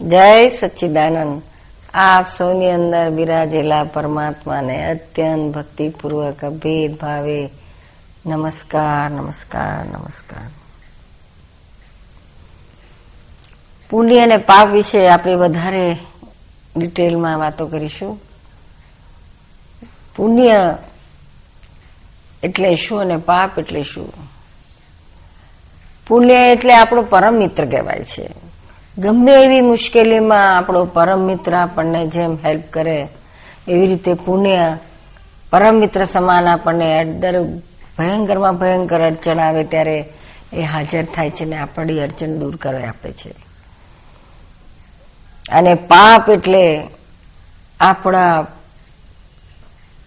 જય સચ્ચિદાનંદ. આપ સૌની અંદર બિરાજેલા પરમાત્માને અત્યંત ભક્તિપૂર્વક ભેદ ભાવે નમસ્કાર નમસ્કાર નમસ્કાર. પુણ્ય અને પાપ વિશે આપણે વધારે ડિટેલમાં વાતો કરીશું. પુણ્ય એટલે શું અને પાપ એટલે શું? પુણ્ય એટલે આપણો પરમ મિત્ર કહેવાય છે. ગમે એવી મુશ્કેલીમાં આપણો પરમ મિત્ર આપણને જેમ હેલ્પ કરે, એવી રીતે પુણ્ય પરમ મિત્ર સમાન આપણને દર ભયંકરમાં ભયંકર અડચણ આવે ત્યારે એ હાજર થાય છે ને આપણી અડચણ દૂર કરવા આપે છે. અને પાપ એટલે આપણા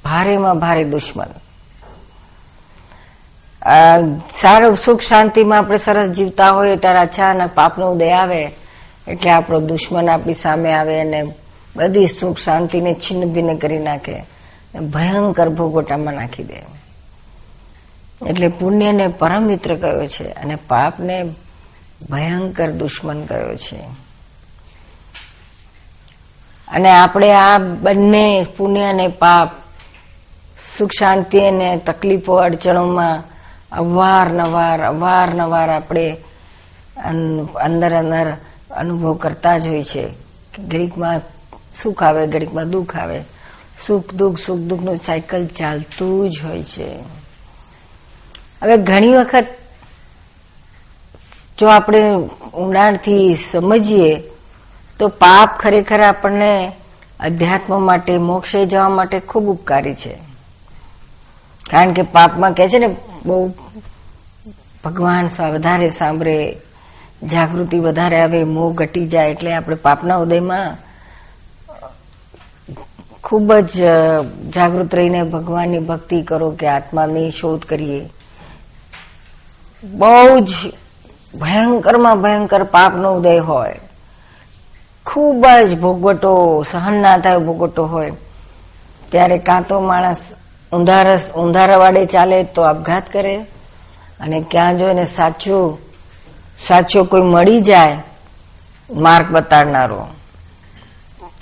ભારેમાં ભારે દુશ્મન. સારું સુખ શાંતિમાં આપણે સરસ જીવતા હોઈએ ત્યારે અચાનક પાપનો ઉદય આવે એટલે આપણો દુશ્મન આપણી સામે આવે અને બધી સુખ શાંતિને છિન્ન ભિન્ન કરી નાખે ભયંકર ભોગોટામાં નાખી દે. એટલે પુણ્યને પરમ મિત્ર કયો છે અને પાપને ભયંકર દુશ્મન કયો છે. અને આપણે આ બંને પુણ્ય અને પાપ, સુખ શાંતિ અને તકલીફો અડચણોમાં અવારનવાર અવારનવાર આપણે અંદર અંદર અનુભવ કરતા જ હોય છે ઘડીકમાં સુખ આવે, ઘડીકમાં દુઃખ આવે. સુખ, દુઃખ, સુખ, દુઃખનું સાયકલ ચાલતું જ હોય છે. હવે ઘણી વખત જો આપણે ઊંડાણથી સમજીએ, તો પાપ ખરેખર આપણને અધ્યાત્મ માટે, મોક્ષે જવા માટે ખૂબ ઉપકારી છે. કારણ કે પાપમાં કહે છે ને, બહુ ભગવાન વધારે સાંભળે જાગૃતિ વધારે આવે, મોહ ઘટી જાય, એટલે આપણે પાપના ઉદયમાં ખૂબ જ જાગૃત રહીને ભગવાનની ભક્તિ કરો કે આત્માની શોધ કરીએ. બહુ જ ભયંકરમાં ભયંકર પાપનો ઉદય હોય. ખૂબ જ ભોગવટો, સહન ના થાય ભોગવટો હોય. ત્યારે કાં તો માણસ ઊંધારસ, ઊંધારા વાડે ચાલે તો આપઘાત કરે અને ક્યાં જો એને સાચું સાચો કોઈ મળી જાય, માર્ગ બતાડનારો,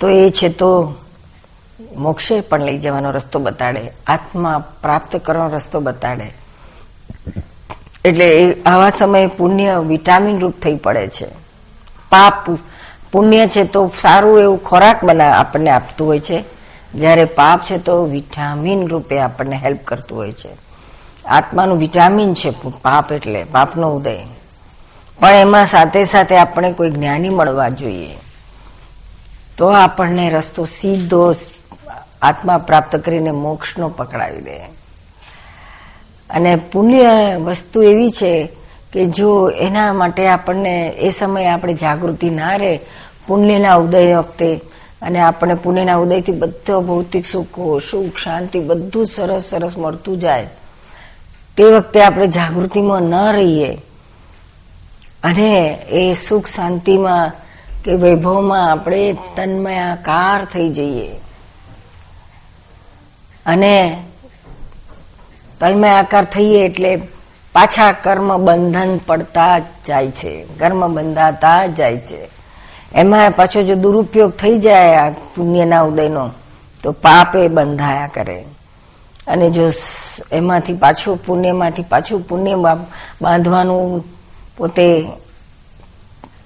તો એ છે તો મોક્ષે પણ લઈ જવાનો રસ્તો બતાડે, આત્મા પ્રાપ્ત કરવાનો રસ્તો બતાડે. એટલે આવા સમયે પુણ્ય વિટામિન રૂપ થઈ પડે છે. પાપ પુણ્ય છે તો સારું એવું ખોરાક બના આપણને આપતું હોય છે. જ્યારે પાપ છે તો વિટામિન રૂપે આપણને હેલ્પ કરતું હોય છે. આત્માનું વિટામિન છે, પાપ એટલે, પાપનો ઉદય. પણ એમાં સાથે સાથે આપણે કોઈ જ્ઞાની મળવા જોઈએ. તો આપણને રસ્તો સીધો આત્મા પ્રાપ્ત કરીને મોક્ષનો પકડાવી દે. અને પુણ્ય વસ્તુ એવી છે કે જો એના માટે આપણને એ સમયે આપણે જાગૃતિ ના રહે, પુણ્યના ઉદય વખતે, અને આપણે પુણ્યના ઉદયથી બધો ભૌતિક સુખો, સુખ, શાંતિ બધું સરસ સરસ મળતું જાય, તે વખતે આપણે જાગૃતિમાં ન રહીએ. અને એ સુખ શાંતિમાં કે વૈભવમાં આપણે તન્મયાકાર થઈ જઈએ. અને તન્મયાકાર થઈએ એટલે પાછા કર્મ બંધન પડતા જાય છે કર્મ બંધાતા જાય છે. એમાં પાછો જો દુરુપયોગ થઈ જાય આ પુણ્યના ઉદયનો, તો પાપે બંધાયા કરે. અને જો એમાંથી પાછું પુણ્યમાંથી પાછું પુણ્ય બાંધવાનું પોતે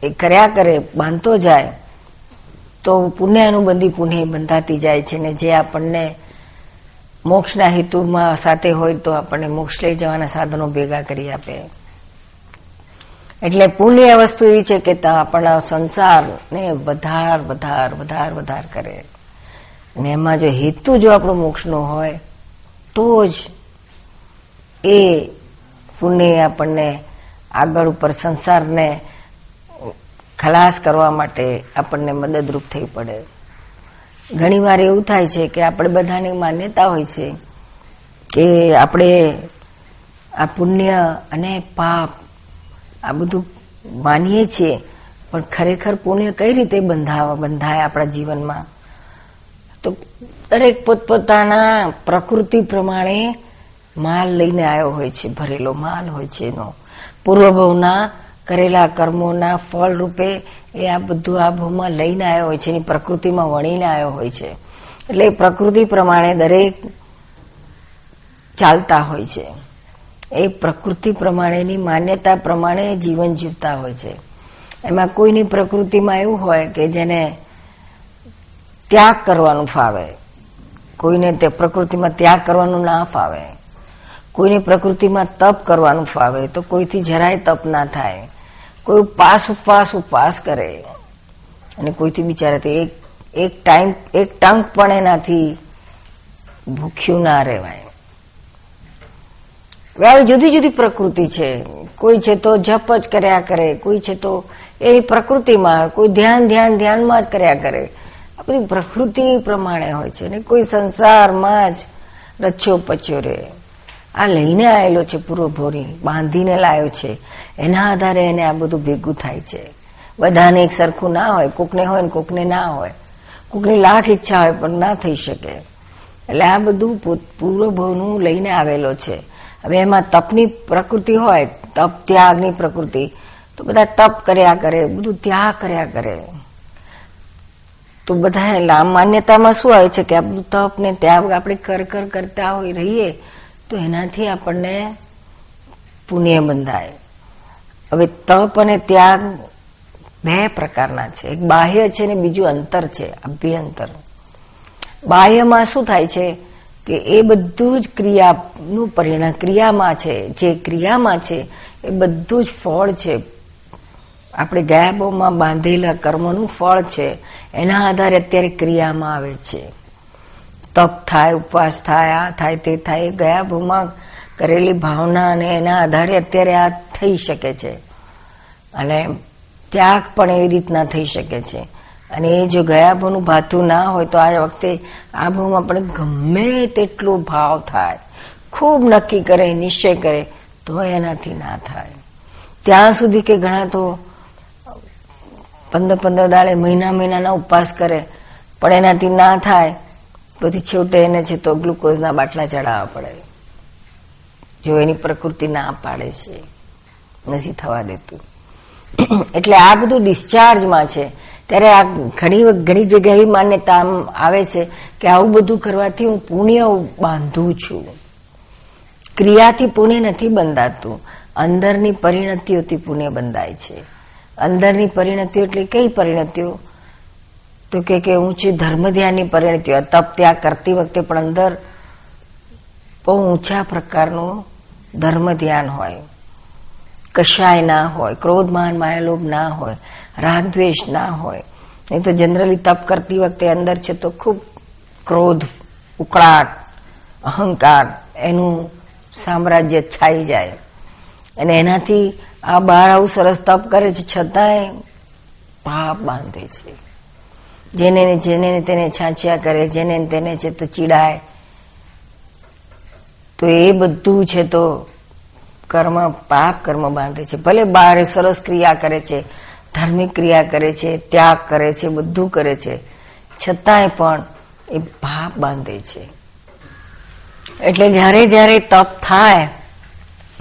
એ કર્યા કરે, બાંધતો જાય, તો પુણ્યાનુબંધી પુણ્ય બંધાતી જાય છે ને જે આપણને મોક્ષના હેતુમાં સાથે હોય તો આપણને મોક્ષ લઈ જવાના સાધનો ભેગા કરી આપે. એટલે પુણ્ય વસ્તુ એવી છે કે આપણા સંસારને વધાર વધાર વધાર વધાર કરે. અને એમાં જો હેતુ જો આપણો મોક્ષનો હોય, તો જ એ પુણ્ય આપણને આગળ ઉપર સંસારને ખલાસ કરવા માટે આપણને મદદરૂપ થઈ પડે. ઘણીવાર એવું થાય છે કે આપણે બધાની માન્યતા હોય છે કે આપણે આ પુણ્ય અને પાપ આ બધું માનીએ છીએ, પણ ખરેખર પુણ્ય કઈ રીતે બંધાવા, બંધાય આપણા જીવનમાં? તો દરેક પોતપોતાના પ્રકૃતિ પ્રમાણે માલ લઈને આવ્યો હોય છે, ભરેલો માલ હોય છે એનો. પૂર્વભવના કરેલા કર્મોના ફળ રૂપે એ આ બધું આ ભૂમાં લઈને આવ્યો હોય છે, એની પ્રકૃતિમાં વણીને આવ્યો હોય છે. એટલે પ્રકૃતિ પ્રમાણે દરેક ચાલતા હોય છે. એ પ્રકૃતિ પ્રમાણેની માન્યતા પ્રમાણે જીવન જીવતા હોય છે. એમાં કોઈની પ્રકૃતિમાં એવું હોય કે જેને ત્યાગ કરવાનું ફાવે, કોઈને તે પ્રકૃતિમાં ત્યાગ કરવાનું ના ફાવે. કોઈની પ્રકૃતિમાં તપ કરવાનું ફાવે તો કોઈથી જરાય તપ ના થાય. કોઈ ઉપવાસ ઉપવાસ ઉપવાસ કરે. અને કોઈથી બિચારાથી એક એક ટાઈમ, એક ટંક પણ એનાથી ભૂખ્યું ના રહેવાય. આવી જુદી જુદી પ્રકૃતિ છે. કોઈ છે તો જપ જ કર્યા કરે, કોઈ છે તો એ પ્રકૃતિમાં, કોઈ ધ્યાન ધ્યાન, ધ્યાનમાં જ કર્યા કરે. આ બધી પ્રકૃતિ પ્રમાણે હોય છે ને કોઈ સંસારમાં જ રચ્યો પચ્યો રહે. આ લઈને આવેલો છે પૂરો ભોરી, બાંધીને લાવ્યો છે. એના આધારે એને આ બધું ભેગું થાય છે. બધાને એક સરખું ના હોય, કોકને હોય ને કોકને ના હોય. કોકની લાખ ઈચ્છા હોય પણ ના થઈ શકે. એટલે આ બધું પૂર્વભવનું લઈને આવેલો છે. હવે એમાં તપની પ્રકૃતિ હોય, તપ ત્યાગની પ્રકૃતિ, તો બધા તપ કર્યા કરે, બધું ત્યાગ કર્યા કરે. તો બધા માન્યતામાં શું આવે છે કે આ બધું તપ ને ત્યાગ આપણે કર કર, કરતા હોય રહીએ તો એનાથી આપણને પુણ્ય બંધાય. હવે તપ અને ત્યાગ બે પ્રકારના છે. એક બાહ્ય છે ને બીજું અંતર છે, અભ્યંતર. બાહ્યમાં શું થાય છે કે એ બધું જ ક્રિયાનું પરિણામ, ક્રિયામાં છે, જે ક્રિયામાં છે, એ બધું જ ફળ છે. આપણે ગાયબોમાં બાંધેલા કર્મનું ફળ છે. એના આધારે અત્યારે ક્રિયામાં આવે છે. તપ થાય, ઉપવાસ થાય, આ થાય તે થાય ગયા ભૂમાં કરેલી ભાવના અને એના આધારે અત્યારે આ થઈ શકે છે. અને ત્યાગ પણ એવી રીતના થઈ શકે છે. અને એ જો ગયા ભૂનું ભાથું ના હોય તો આ વખતે આ ભૂમાં પણ ગમે તેટલો ભાવ થાય. ખૂબ નક્કી કરે, નિશ્ચય કરે, તો એનાથી ના થાય. ત્યાં સુધી કે ઘણા તો પંદર પંદર દાડે મહિના મહિનાના ઉપવાસ કરે, પણ એનાથી ના થાય. પછી છેવટે એને છે તો ગ્લુકોઝના બાટલા ચડાવવા પડે. જો એની પ્રકૃતિ ના પાડે છે, નથી થવા દેતું. એટલે આ બધું ડિસ્ચાર્જમાં છે. ત્યારે આ ઘણી ઘણી જગ્યાએ એવી માન્યતા આવે છે કે આવું બધું કરવાથી હું પુણ્ય બાંધું છું. ક્રિયાથી પુણ્ય નથી બંધાતું. અંદરની પરિણતિઓથી પુણ્ય બંધાય છે. અંદરની પરિણતિઓ એટલે કઈ પરિણતિઓ? તો કે કે ઊંચી ધર્મ ધ્યાનની હોય, તપ ત્યાગ કરતી વખતે પણ અંદર બહુ ઊંચા પ્રકારનું ધર્મ ધ્યાન હોય. કશાય ના હોય ક્રોધ માન માયાલોભ ના હોય રાગ દ્વેષ ના હોય. નહીં તો જનરલી તપ કરતી વખતે અંદર છે તો ખૂબ ક્રોધ, ઉકળાટ, અહંકાર એનું સામ્રાજ્ય છાઈ જાય. અને એનાથી આ બહાર આવું સરસ તપ કરે છે, છતાંય પાપ બાંધે છે. જેને જેને તેને છાંચ્યા કરે, જેને તેને છે તો ચીડાય. તો એ બધું છે તો કર્મ, પાપ કર્મ બાંધે છે. ભલે બહાર સરસ ક્રિયા કરે છે, ધાર્મિક ક્રિયા કરે છે, ત્યાગ કરે છે, બધું કરે છે. છતાંય પણ એ પાપ બાંધે છે. એટલે જ્યારે જ્યારે તપ થાય,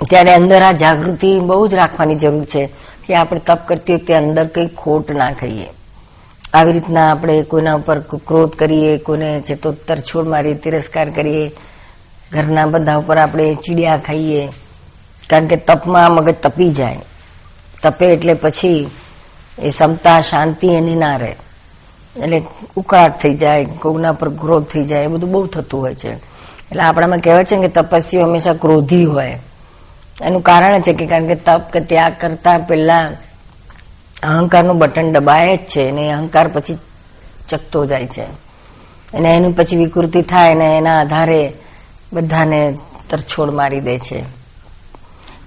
ત્યારે અંદર આ જાગૃતિ બહુ જ રાખવાની જરૂર છે. કે આપણે તપ કરતી વખતે અંદર કઈ ખોટ ના ખાઈએ. આવી રીતના આપણે કોઈના ઉપર ક્રોધ કરીએ, કોઈને છે તો તરછોડ મારી તિરસ્કાર કરીએ, ઘરના બધા ઉપર આપણે ચીડિયા ખાઈએ, કારણ કે તપમાં મગજ તપી જાય. તપે એટલે પછી એ ક્ષમતા શાંતિ એની ના રહે. એટલે ઉકળાટ થઈ જાય, કોઈના પર ક્રોધ થઈ જાય, એ બધું બહુ થતું હોય છે. એટલે આપણામાં કહેવાય છે કે તપસ્વીઓ હંમેશા ક્રોધી હોય. એનું કારણ છે કે કારણ કે તપ કે ત્યાગ કરતા પહેલા અહંકારનું બટન દબાય જ છે અને અહંકાર પછી ચકતો જાય છે. અને એનું પછી વિકૃતિ થાય અને એના આધારે બધાને તરછોડ મારી દે છે.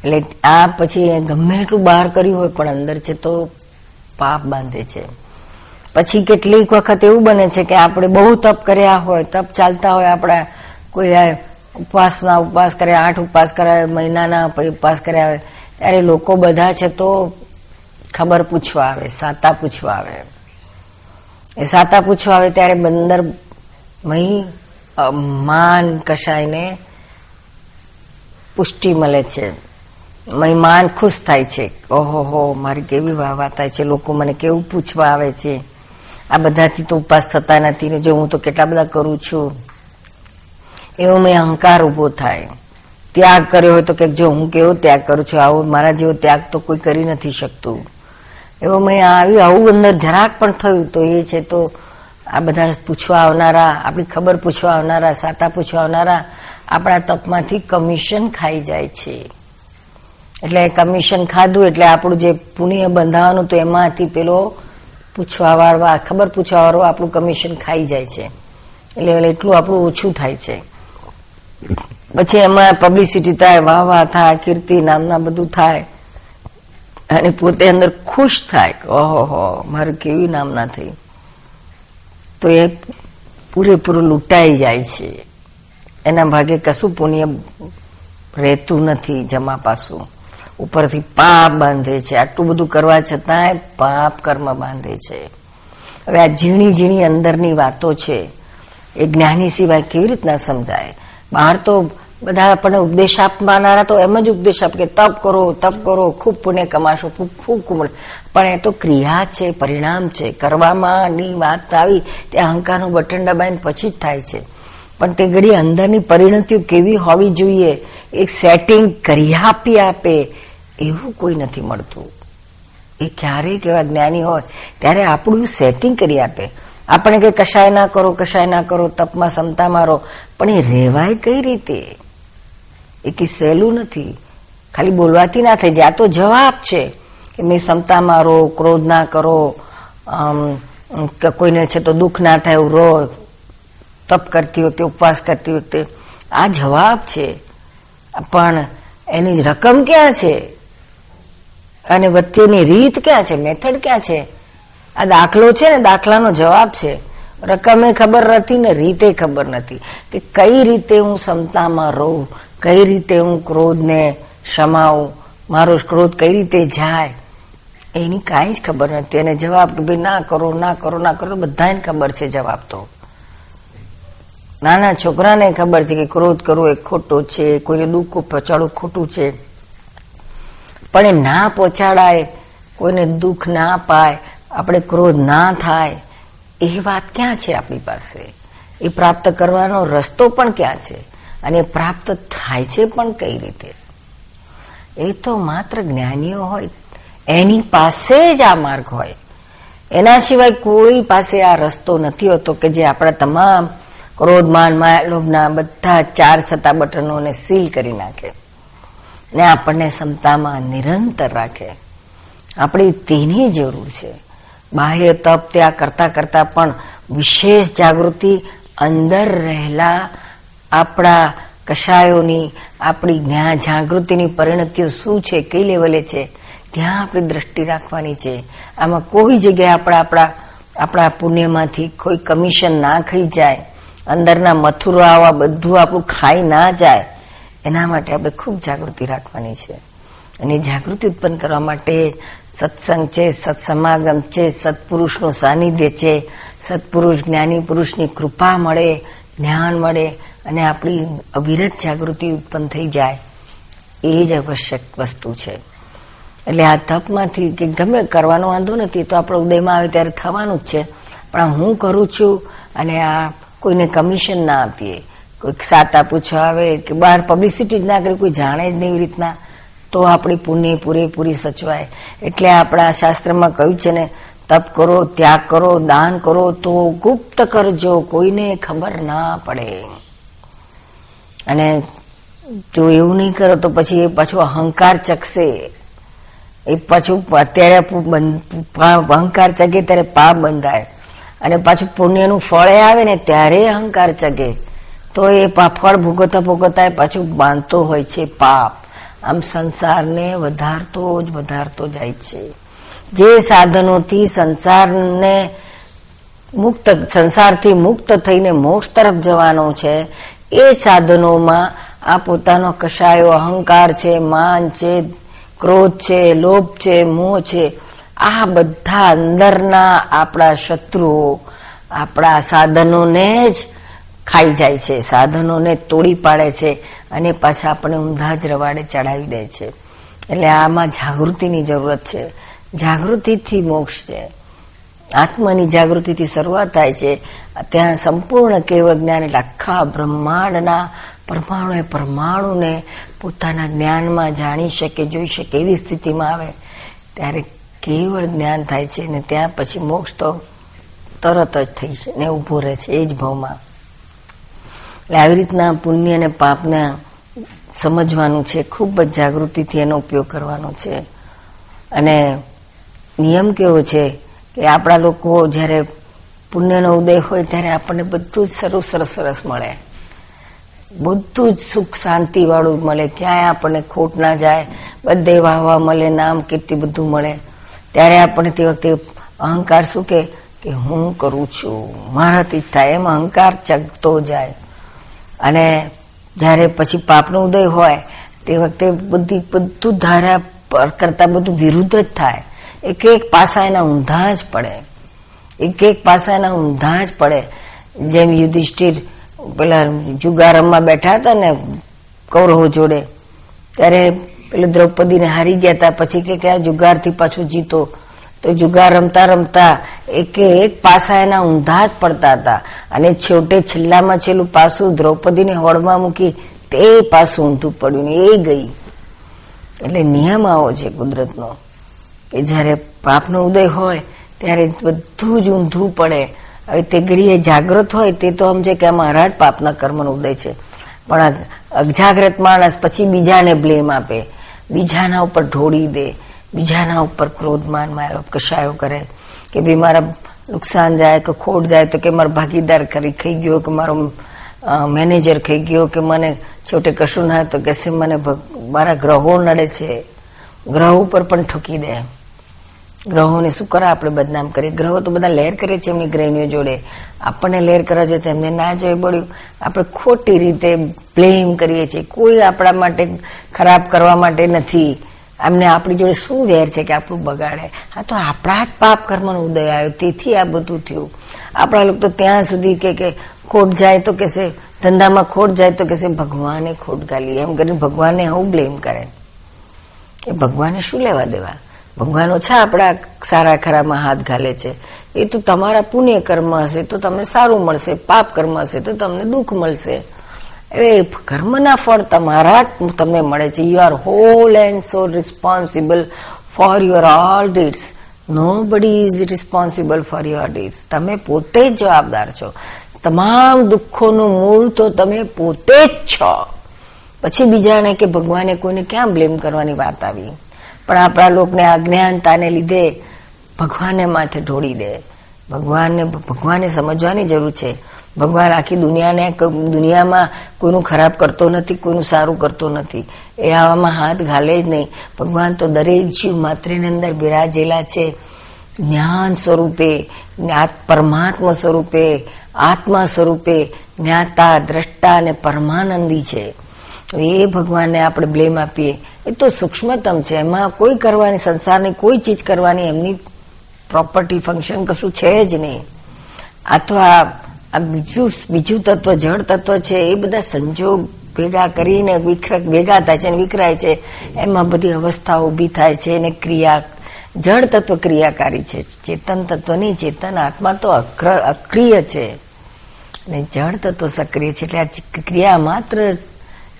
એટલે આ પછી ગમે એટલું બહાર કર્યું હોય પણ અંદર છે તો પાપ બાંધે છે. પછી કેટલીક વખત એવું બને છે કે આપણે બહુ તપ કર્યા હોય, તપ ચાલતા હોય, આપણા કોઈ ઉપવાસના ઉપવાસ કર્યા, આઠ ઉપવાસ કર્યા, મહિનાના ઉપવાસ કર્યા હોય, ત્યારે લોકો બધા છે તો ખબર પૂછવા આવે, સાતા પૂછવા આવે. એ સાતા પૂછવા આવે ત્યારે બંદર મહી માન કશાયને પુષ્ટિ મળે છે. મહેમાન ખુશ થાય છે. ઓહો હો, મારી કેવી વાહ થાય છે. લોકો મને કેવું પૂછવા આવે છે. આ બધાથી તો ઉપવાસ થતા નથી ને જો હું તો કેટલા બધા કરું છું. એવો મેં અહંકાર ઊભો થાય. ત્યાગ કર્યો હોય તો કે જો હું કેવો ત્યાગ કરું છું, આવો મારા જેવો ત્યાગ તો કોઈ કરી નથી શકતું. એવો મેં આવ્યું, આવું અંદર જરાક પણ થયું તો એ છે તો આ બધા પૂછવા આવનારા, આપણી ખબર પૂછવા આવનારા, સાતા પૂછવા આવનારા, આપણા તપમાંથી કમિશન ખાઈ જાય છે. એટલે કમિશન ખાધું, એટલે આપણું જે પુણ્ય બંધાવાનું તો એમાંથી પેલો પૂછવા વાળવા, ખબર પૂછવા વાળો આપણું કમિશન ખાઈ જાય છે. એટલે એટલું આપણું ઓછું થાય છે. પછી એમાં પબ્લિસિટી થાય, વાહ વાહ થાય, કીર્તિ નામના બધું થાય. અને પોતે અંદર ખુશ થાય ઓહો મારે કેવી નામના થઈ? તો એ પૂરેપૂરું લૂંટાઈ જાય છે. એના ભાગે કશું પુણ્ય રહેતું નથી જમા પાસું ઉપરથી પાપ બાંધે છે. આટલું બધું કરવા છતાંય પાપ કર્મ બાંધે છે. હવે આ ઝીણી ઝીણી અંદરની વાતો છે. એ જ્ઞાની સિવાય કેવી રીતના સમજાય? બહાર તો બધા આપણને ઉપદેશ આપવાના, તો એમ જ ઉપદેશ આપ કે તપ કરો તપ કરો, ખૂબ પુણ્ય કમાશો, ખૂબ ખૂબ કુમળ. પણ એ તો ક્રિયા છે, પરિણામ છે, કરવામાં ની વાત આવી, તે અહંકારનું બટન દબાઈને પછી જ થાય છે. પણ તે ઘડી અંદરની પરિણતિઓ કેવી હોવી જોઈએ? એક સેટિંગ કરી આપી આપે, એવું કોઈ નથી મળતું. એ ક્યારેક એવા જ્ઞાની હોય, ત્યારે આપણું સેટિંગ કરી આપે. આપણે કે કશાય ના કરો, કશાય ના કરો, તપમાં સમતા મારો, પણ એ રહેવાય કઈ રીતે? એ કે સહેલું નથી. ખાલી બોલવાથી ના થાય. જ્યાં તો જવાબ છે કે મેં ક્ષમતા મારો, ક્રોધ ના કરો કોઈને છે તો દુઃખ ના થાય, એવું રો, તપ કરતી વખતે, ઉપવાસ કરતી વખતે. આ જવાબ છે. પણ એની રકમ ક્યાં છે? અને વચ્ચેની રીત ક્યાં છે? મેથડ ક્યાં છે? આ દાખલો છે ને, દાખલાનો જવાબ છે. રકમે ખબર નથી ને, રીતે ખબર નથી. કે કઈ રીતે હું ક્ષમતામાં રહું? કઈ રીતે હું ક્રોધને સમાવું મારો ક્રોધ કઈ રીતે જાય? એની કાંઈ જ ખબર નથી. અને જવાબ કે ભાઈ ના કરો ના કરો ના કરો બધાને ખબર છે જવાબ તો. નાના છોકરાને ખબર છે કે ક્રોધ કરવો એ ખોટો છે, કોઈને દુઃખ પહોંચાડવું ખોટું છે. પણ એ ના પહોંચાડાય, કોઈને દુઃખ ના પાય આપણે ક્રોધ ના થાય, એ વાત ક્યાં છે આપણી પાસે? એ પ્રાપ્ત કરવાનો રસ્તો પણ ક્યાં છે? અને પ્રાપ્ત થાય છે પણ કઈ રીતે? એ તો માત્ર જ્ઞાનીઓ હોય. એની પાસે જ આ માર્ગ હોય. એના સિવાય કોઈ પાસે આ રસ્તો નથી હોતો કે જે આપણા તમામ ક્રોધ માન માયા લોભના બધા ચાર થતા બટનોને સીલ કરી નાખે. ને આપણને ક્ષમતામાં નિરંતર રાખે. આપણે તેની જરૂર છે. બાહ્ય તપ ત્યાં કરતા કરતા પણ વિશેષ જાગૃતિ અંદર રહેલા આપણા કશાયોની, આપણી જ્ઞાન જાગૃતિની પરિણતિઓ શું છે, કઈ લેવલે છે, ત્યાં આપણી દ્રષ્ટિ રાખવાની છે. આમાં કોઈ જગ્યાએ આપણા આપણા આપણા પુણ્યમાંથી કોઈ કમિશન ના ખાઈ જાય, અંદરના મથુરો આવા બધું આપણું ખાઈ ના જાય, એના માટે આપણે ખૂબ જાગૃતિ રાખવાની છે. અને જાગૃતિ ઉત્પન્ન કરવા માટે સત્સંગ છે, સત્સમાગમ છે, સત્પુરુષનું સાનિધ્ય છે. સત્પુરુષ, જ્ઞાની પુરુષની કૃપા મળે, જ્ઞાન મળે અને આપણી અવિરત જાગૃતિ ઉત્પન્ન થઈ જાય, એ જ આવશ્યક વસ્તુ છે. એટલે આ તપમાંથી કે ગમે કરવાનો વાંધો નથી, તો આપણો ઉદયમાં આવે ત્યારે થવાનું જ છે. પણ હું કરું છું અને આ કોઈને કમિશન ના આપીએ, કોઈક સાત આપું પૂછવા આવે કે બહાર પબ્લિસિટી જ ના કરે, કોઈ જાણે જ નહીં રીતના, તો આપણી પુણ્ય પૂરેપૂરી સચવાય. એટલે આપણા શાસ્ત્રમાં કહ્યું છે ને, તપ કરો, ત્યાગ કરો, દાન કરો, તો ગુપ્ત કરજો, કોઈને ખબર ના પડે. અને જો એવું નહીં કરો તો પછી એ પાછું અહંકાર ચકશે એ પાછું અત્યારે અહંકાર ચગે ત્યારે પાપ બંધાય. અને પાછું પુણ્યનું ફળ આવે ને ત્યારે અહંકાર ચગે. તો એ ફળ ભોગવતા ભોગવતા પાછું બાંધતો હોય છે પાપ. આમ સંસારને વધારતો જ વધારતો જાય છે. જે સાધનોથી સંસારને મુક્ત, સંસારથી મુક્ત થઈને મોક્ષ તરફ જવાનો છે એ સાધનોમાં આ પોતાનો કશાયો અહંકાર છે, માન છે, ક્રોધ છે, લોભ છે, મોહ છે. આ બધા અંદરના આપણા શત્રુઓ આપણા સાધનોને જ ખાઈ જાય છે, સાધનોને તોડી પાડે છે અને પાછા આપણે ઊંધા જ રવાડે ચડાવી દે છે. એટલે આમાં જાગૃતિની જરૂરત છે. જાગૃતિથી મોક્ષ છે. આત્માની જાગૃતિથી શરૂઆત થાય છે. ત્યાં સંપૂર્ણ કેવળ જ્ઞાન એટલે આખા બ્રહ્માંડના પરમાણુએ પરમાણુને પોતાના જ્ઞાનમાં જાણી શકે, જોઈ શકે એવી સ્થિતિમાં આવે. ત્યારે કેવળ જ્ઞાન થાય છે અને ત્યાં પછી મોક્ષ તો તરત જ થઈ છે ને ઊભો રહે છે એ જ ભાવમાં. એટલે આવી રીતના પુણ્ય અને પાપને સમજવાનું છે, ખૂબ જ જાગૃતિથી એનો ઉપયોગ કરવાનો છે. અને નિયમ કેવો છે? કે આપણા લોકો જ્યારે પુણ્યનો ઉદય હોય ત્યારે આપણને બધું જ સરસ સરસ સરસ મળે. બધું જ સુખ શાંતિ વાળું મળે. ક્યાંય આપણને ખોટ ના જાય, બધે વાહવા મળે, નામ કીર્તિ બધું મળે. ત્યારે આપણને તે વખતે અહંકાર શું કે કે હું કરું છું, મારાથી જ થાય એમ અહંકાર ચગતો જાય. અને જ્યારે પછી પાપનો ઉદય હોય, તે વખતે બધી, બધું ધારા કરતા બધું વિરુદ્ધ જ થાય. એક એક પાસા એના ઊંધા જ પડે. એક એક પાસા એના ઊંધા જ પડે. જેમ યુધિષ્ઠિર પેલા જુગારમમાં બેઠા હતા ને કૌરવો જોડે, ત્યારે પેલું દ્રૌપદીને હારી ગયા હતા પછી કે કયા જુગારથી પાછું જીતો. તો જુગાર રમતા રમતા એક એક પાસા એના ઊંધા જ પડતા હતા. અને છેવટે છેલ્લામાં છેલ્લું પાસું દ્રૌપદીને હોળમાં મૂકી તે પાસું ઊંધું પડ્યું ને એ ગઈ. એટલે નિયમ આવો છે કુદરતનો. કે જ્યારે પાપનો ઉદય હોય, ત્યારે બધું જ ઊંધું પડે. હવે તે ઘડીએ જાગૃત હોય, તે તો સમજે કે આ મારા જ પાપના કર્મનો ઉદય છે. પણ અજાગ્રત માણસ પછી બીજાને બ્લેમ આપે. બીજાના ઉપર ઢોળી દે. બીજાના ઉપર ક્રોધમાન મારો કશાયો કરે. કે ભાઈ મારા નુકસાન જાય કે ખોટ જાય તો કે મારો ભાગીદાર કરી ખાઈ ગયો કે મારો મેનેજર ખાઈ ગયો કે મને છોટે કશું ના તો કે મને મારા ગ્રહો નડે છે. ગ્રહ ઉપર પણ ઠૂકી દે. ગ્રહોને શું કરે? આપણે બદનામ કરીએ. ગ્રહો તો બધા લહેર કરે છે એમની ગ્રહણીઓ જોડે. આપણને લહેર કરવા જોઈએ તેમને ના જોઈ પડ્યું. આપણે ખોટી રીતે બ્લેમ કરીએ છીએ. કોઈ આપણા માટે ખરાબ કરવા માટે નથી. એમને આપણી જોડે શું વેર છે કે આપણું બગાડે? હા તો આપણા જ પાપ કર્મનો ઉદય આવ્યો. તેથી આ બધું થયું. આપણા લોકો તો ત્યાં સુધી કે કે ખોટ જાય તો કેસે ધંધામાં ખોટ જાય તો કેસે ભગવાને ખોટ ગાલી. એમ કરીને ભગવાનને હું બ્લેમ કરે. એ ભગવાને શું લેવા દેવા? ભગવાન ઓછા આપણા સારા ખરામાં હાથ ઘાલે છે. એ તો તમારા પુણ્ય કર્મ હશે, તો તમને સારું મળશે, પાપ કર્મ હશે, તો તમને દુઃખ મળશે. એ કર્મના ફળ તમારા જ તમને મળે છે. You are whole and sole responsible for your all deeds nobody is responsible for your deeds તમે પોતે જ જવાબદાર છો. તમામ દુઃખોનું મૂળ તો તમે પોતે જ છો. પછી બીજાને કે ભગવાને કોઈને ક્યાં બ્લેમ કરવાની વાત આવી? પણ આપણા લોકોને અજ્ઞાનતાને લીધે ભગવાનને માથે ઢોળી દે. ભગવાનને ભગવાને સમજવાની જરૂર છે. ભગવાન આખી દુનિયાને, દુનિયામાં કોઈનું ખરાબ કરતો નથી, કોઈનું સારું કરતો નથી. એ આવામાં હાથ ઘાલે જ નહીં. ભગવાન તો દરેક જીવ માત્રની અંદર બિરાજેલા છે. જ્ઞાન સ્વરૂપે પરમાત્મા સ્વરૂપે, આત્મા સ્વરૂપે જ્ઞાતા, દ્રષ્ટા અને પરમાનંદી છે. એ ભગવાનને આપણે બ્લેમ આપીએ. એ તો સૂક્ષ્મતમ છે. એમાં કોઈ કરવાની, સંસારની કોઈ ચીજ કરવાની એમની પ્રોપર્ટી ફંક્શન કશું છે જ નહીં. તો આ બીજું બીજું તત્વ, જળ તત્વ છે, એ બધા સંજોગ ભેગા કરીને વિખરક, ભેગા થાય છે અને વિખરાય છે. એમાં બધી અવસ્થાઓ ઊભી થાય છે અને ક્રિયા, જળ તત્વ ક્રિયાકારી છે. ચેતન તત્વ નહીં, ચેતન આત્મા તો અક્રિય છે. અને જળ તત્વ સક્રિય છે. એટલે આ ક્રિયા માત્ર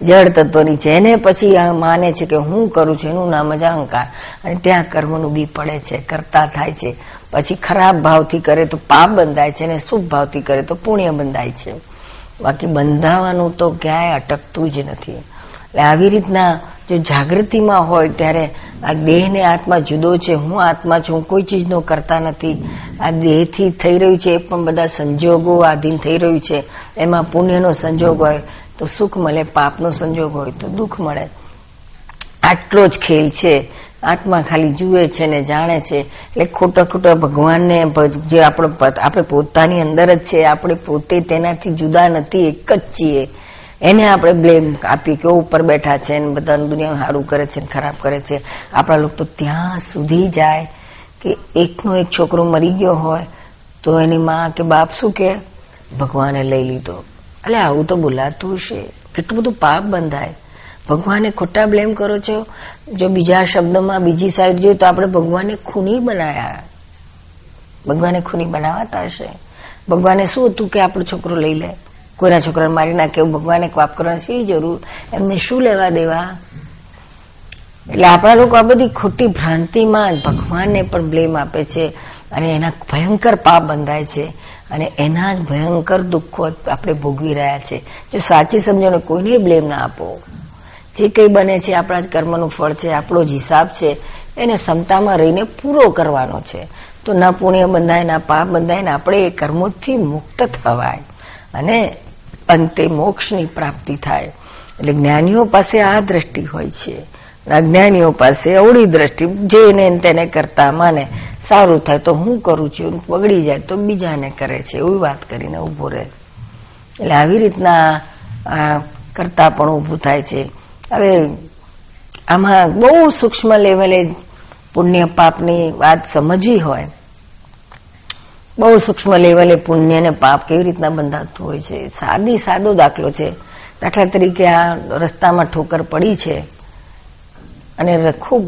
જળ તત્વની એને પછી માને છે કે હું કરું છું, એનું નામ જ અહંકાર. અને ત્યાં કર્મનું બી પડે છે, કરતા થાય છે. પછી ખરાબ ભાવથી કરે તો પાપ બંધાય છે અને શુભ ભાવથી કરે તો પુણ્ય બંધાય છે. બાકી બંધાવાનું તો ક્યાંય અટકતું જ નથી. એટલે આવી રીતના જો જાગૃતિમાં હોય ત્યારે આ દેહ ને આત્મા જુદો છે, હું આત્મા છું કોઈ ચીજનો કરતા નથી. આ દેહથી થઈ રહ્યું છે એ પણ બધા સંજોગો આધીન થઈ રહ્યું છે. એમાં પુણ્યનો સંજોગ હોય તો સુખ મળે, પાપનો સંજોગ હોય તો દુઃખ મળે. આટલો જ ખેલ છે. આત્મા ખાલી જુએ છે ને જાણે છે. એટલે ખોટા ખોટા ભગવાનને જે આપણો આપણે પોતાની અંદર જ છે, આપણે પોતે તેનાથી જુદા નથી, એક જ છીએ. એને આપણે બ્લેમ આપીએ કે ઉપર બેઠા છે ને બધા દુનિયા સારું કરે છે ને ખરાબ કરે છે. આપણા લોકો તો ત્યાં સુધી જાય કે એકનો એક છોકરો મરી ગયો હોય તો એની માં કે બાપ શું કે ભગવાને લઈ લીધો. એટલે આવું તો બોલાતું હશે. કેટલું બધું પાપ બંધાય. ભગવાને ખોટા બ્લેમ કરો છો. જો બીજા શબ્દમાં બીજી સાઈડ જોઈએ તો આપણે ભગવાનને ખૂની બનાયા. ભગવાને ખૂની બનાવાતા હશે. ભગવાને શું હતું કે આપણો છોકરો લઈ લે? કોઈના છોકરાને મારી નાખે એવું ભગવાને પાપ કરવાની શી જરૂર? એમને શું લેવા દેવા? એટલે આપણા લોકો આ બધી ખોટી ભ્રાંતિમાં ભગવાનને પણ બ્લેમ આપે છે અને એના ભયંકર પાપ બંધાય છે. અને એના જ ભયંકર દુઃખો આપણે ભોગવી રહ્યા છે. જો સાચી સમજણ કોઈને બ્લેમ ના આપો. જે કંઈ બને છે, આપણા જ કર્મનું ફળ છે, આપણો જ હિસાબ છે, એને ક્ષમતામાં રહીને પૂરો કરવાનો છે. તો ના પુણ્ય બંધાય, ના પાપ બંધાય ને આપણે એ કર્મોથી મુક્ત થવાય. અને અંતે મોક્ષની પ્રાપ્તિ થાય. એટલે જ્ઞાનીઓ પાસે આ દ્રષ્ટિ હોય છે. અજ્ઞાનીઓ પાસે અવળી દ્રષ્ટિ જેને તેને કરતા માને, સારું થાય તો હું કરું છું બગડી જાય તો બીજાને કરે છે, એવી વાત કરીને ઊભો રહે. એટલે આવી રીતના કરતા પણ ઊભું થાય છે. હવે, આમાં બહુ સૂક્ષ્મ લેવલે પુણ્ય પાપની વાત સમજવી હોય, બહુ સૂક્ષ્મ લેવલે પુણ્ય ને પાપ કેવી રીતના બંધાતું હોય છે? સાદી સાદો દાખલો છે. દાખલા તરીકે આ રસ્તામાં ઠોકર પડી છે. અને ખૂબ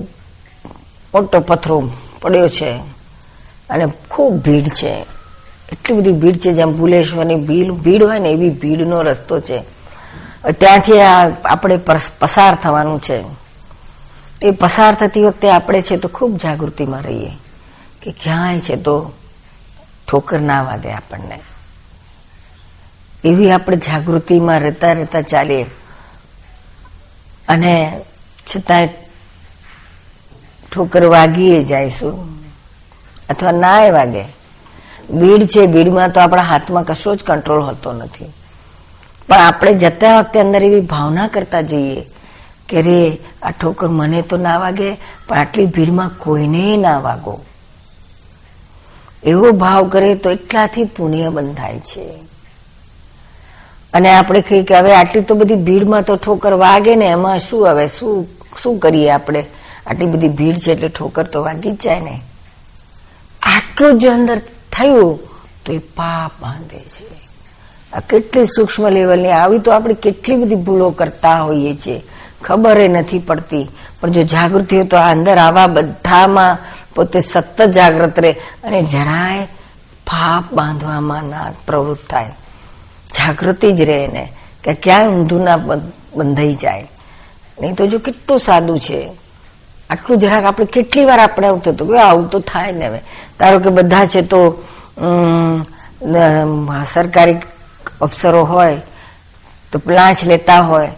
મોટો પથરો પડ્યો છે અને ખૂબ ભીડ છે. એટલી બધી ભીડ છે જેમ ભૂલેશ્વરની ભીડ ભીડ હોય ને એવી ભીડનો રસ્તો છે. ત્યાંથી આપણે પસાર થવાનું છે. એ પસાર થતી વખતે આપણે છે તો ખૂબ જાગૃતિમાં રહીએ કે ક્યાંય છે તો ઠોકર ના વાગે આપણને. એવી આપણે જાગૃતિમાં રહેતા રહેતા ચાલીએ. અને છતાંય ઠોકર વાગીએ જઈશું અથવા ના એ વાગે? ભીડ છે ભીડમાં તો આપણા હાથમાં કશો જ કંટ્રોલ હોતો નથી. પણ આપણે જતા વખતે અંદર એવી ભાવના કરતા જઈએ કે રે, આ ઠોકર મને તો ના વાગે, પણ આટલી ભીડમાં કોઈને ના વાગો. એવો ભાવ કરે તો એટલાથી પુણ્ય બંધાય છે. અને આપણે કહીએ કે હવે આટલી તો બધી ભીડમાં તો ઠોકર વાગે ને, એમાં શું હવે શું શું કરીએ આપણે? આટલી બધી ભીડ છે એટલે ઠોકર તો વાગી જ જાય ને. આટલું જ અંદર થયું તો એ પાપ બાંધે છે. આ કેટલી સૂક્ષ્મ લેવલની આવી તો આપણે કેટલી બધી ભૂલો કરતા હોઈએ છીએ. ખબર નથી પડતી. પણ જો જાગૃતિ હોય તો આ અંદર આવા બધામાં પોતે સતત જાગૃત રહે અને જરાય પાપ બાંધવામાં ના પ્રવૃત્ત થાય. જાગૃતિ જ રહે ને કે ક્યાંય ઊંધું ના બંધાઈ જાય. નહીં તો જો કેટલું સાદું છે. આટલું જરાક આપણે કેટલી વાર આપણે આવું થતું કે આવું તો થાય ને હવે. ધારો કે બધા છે તો સરકારી અફસરો હોય, તો લાંચ લેતા હોય,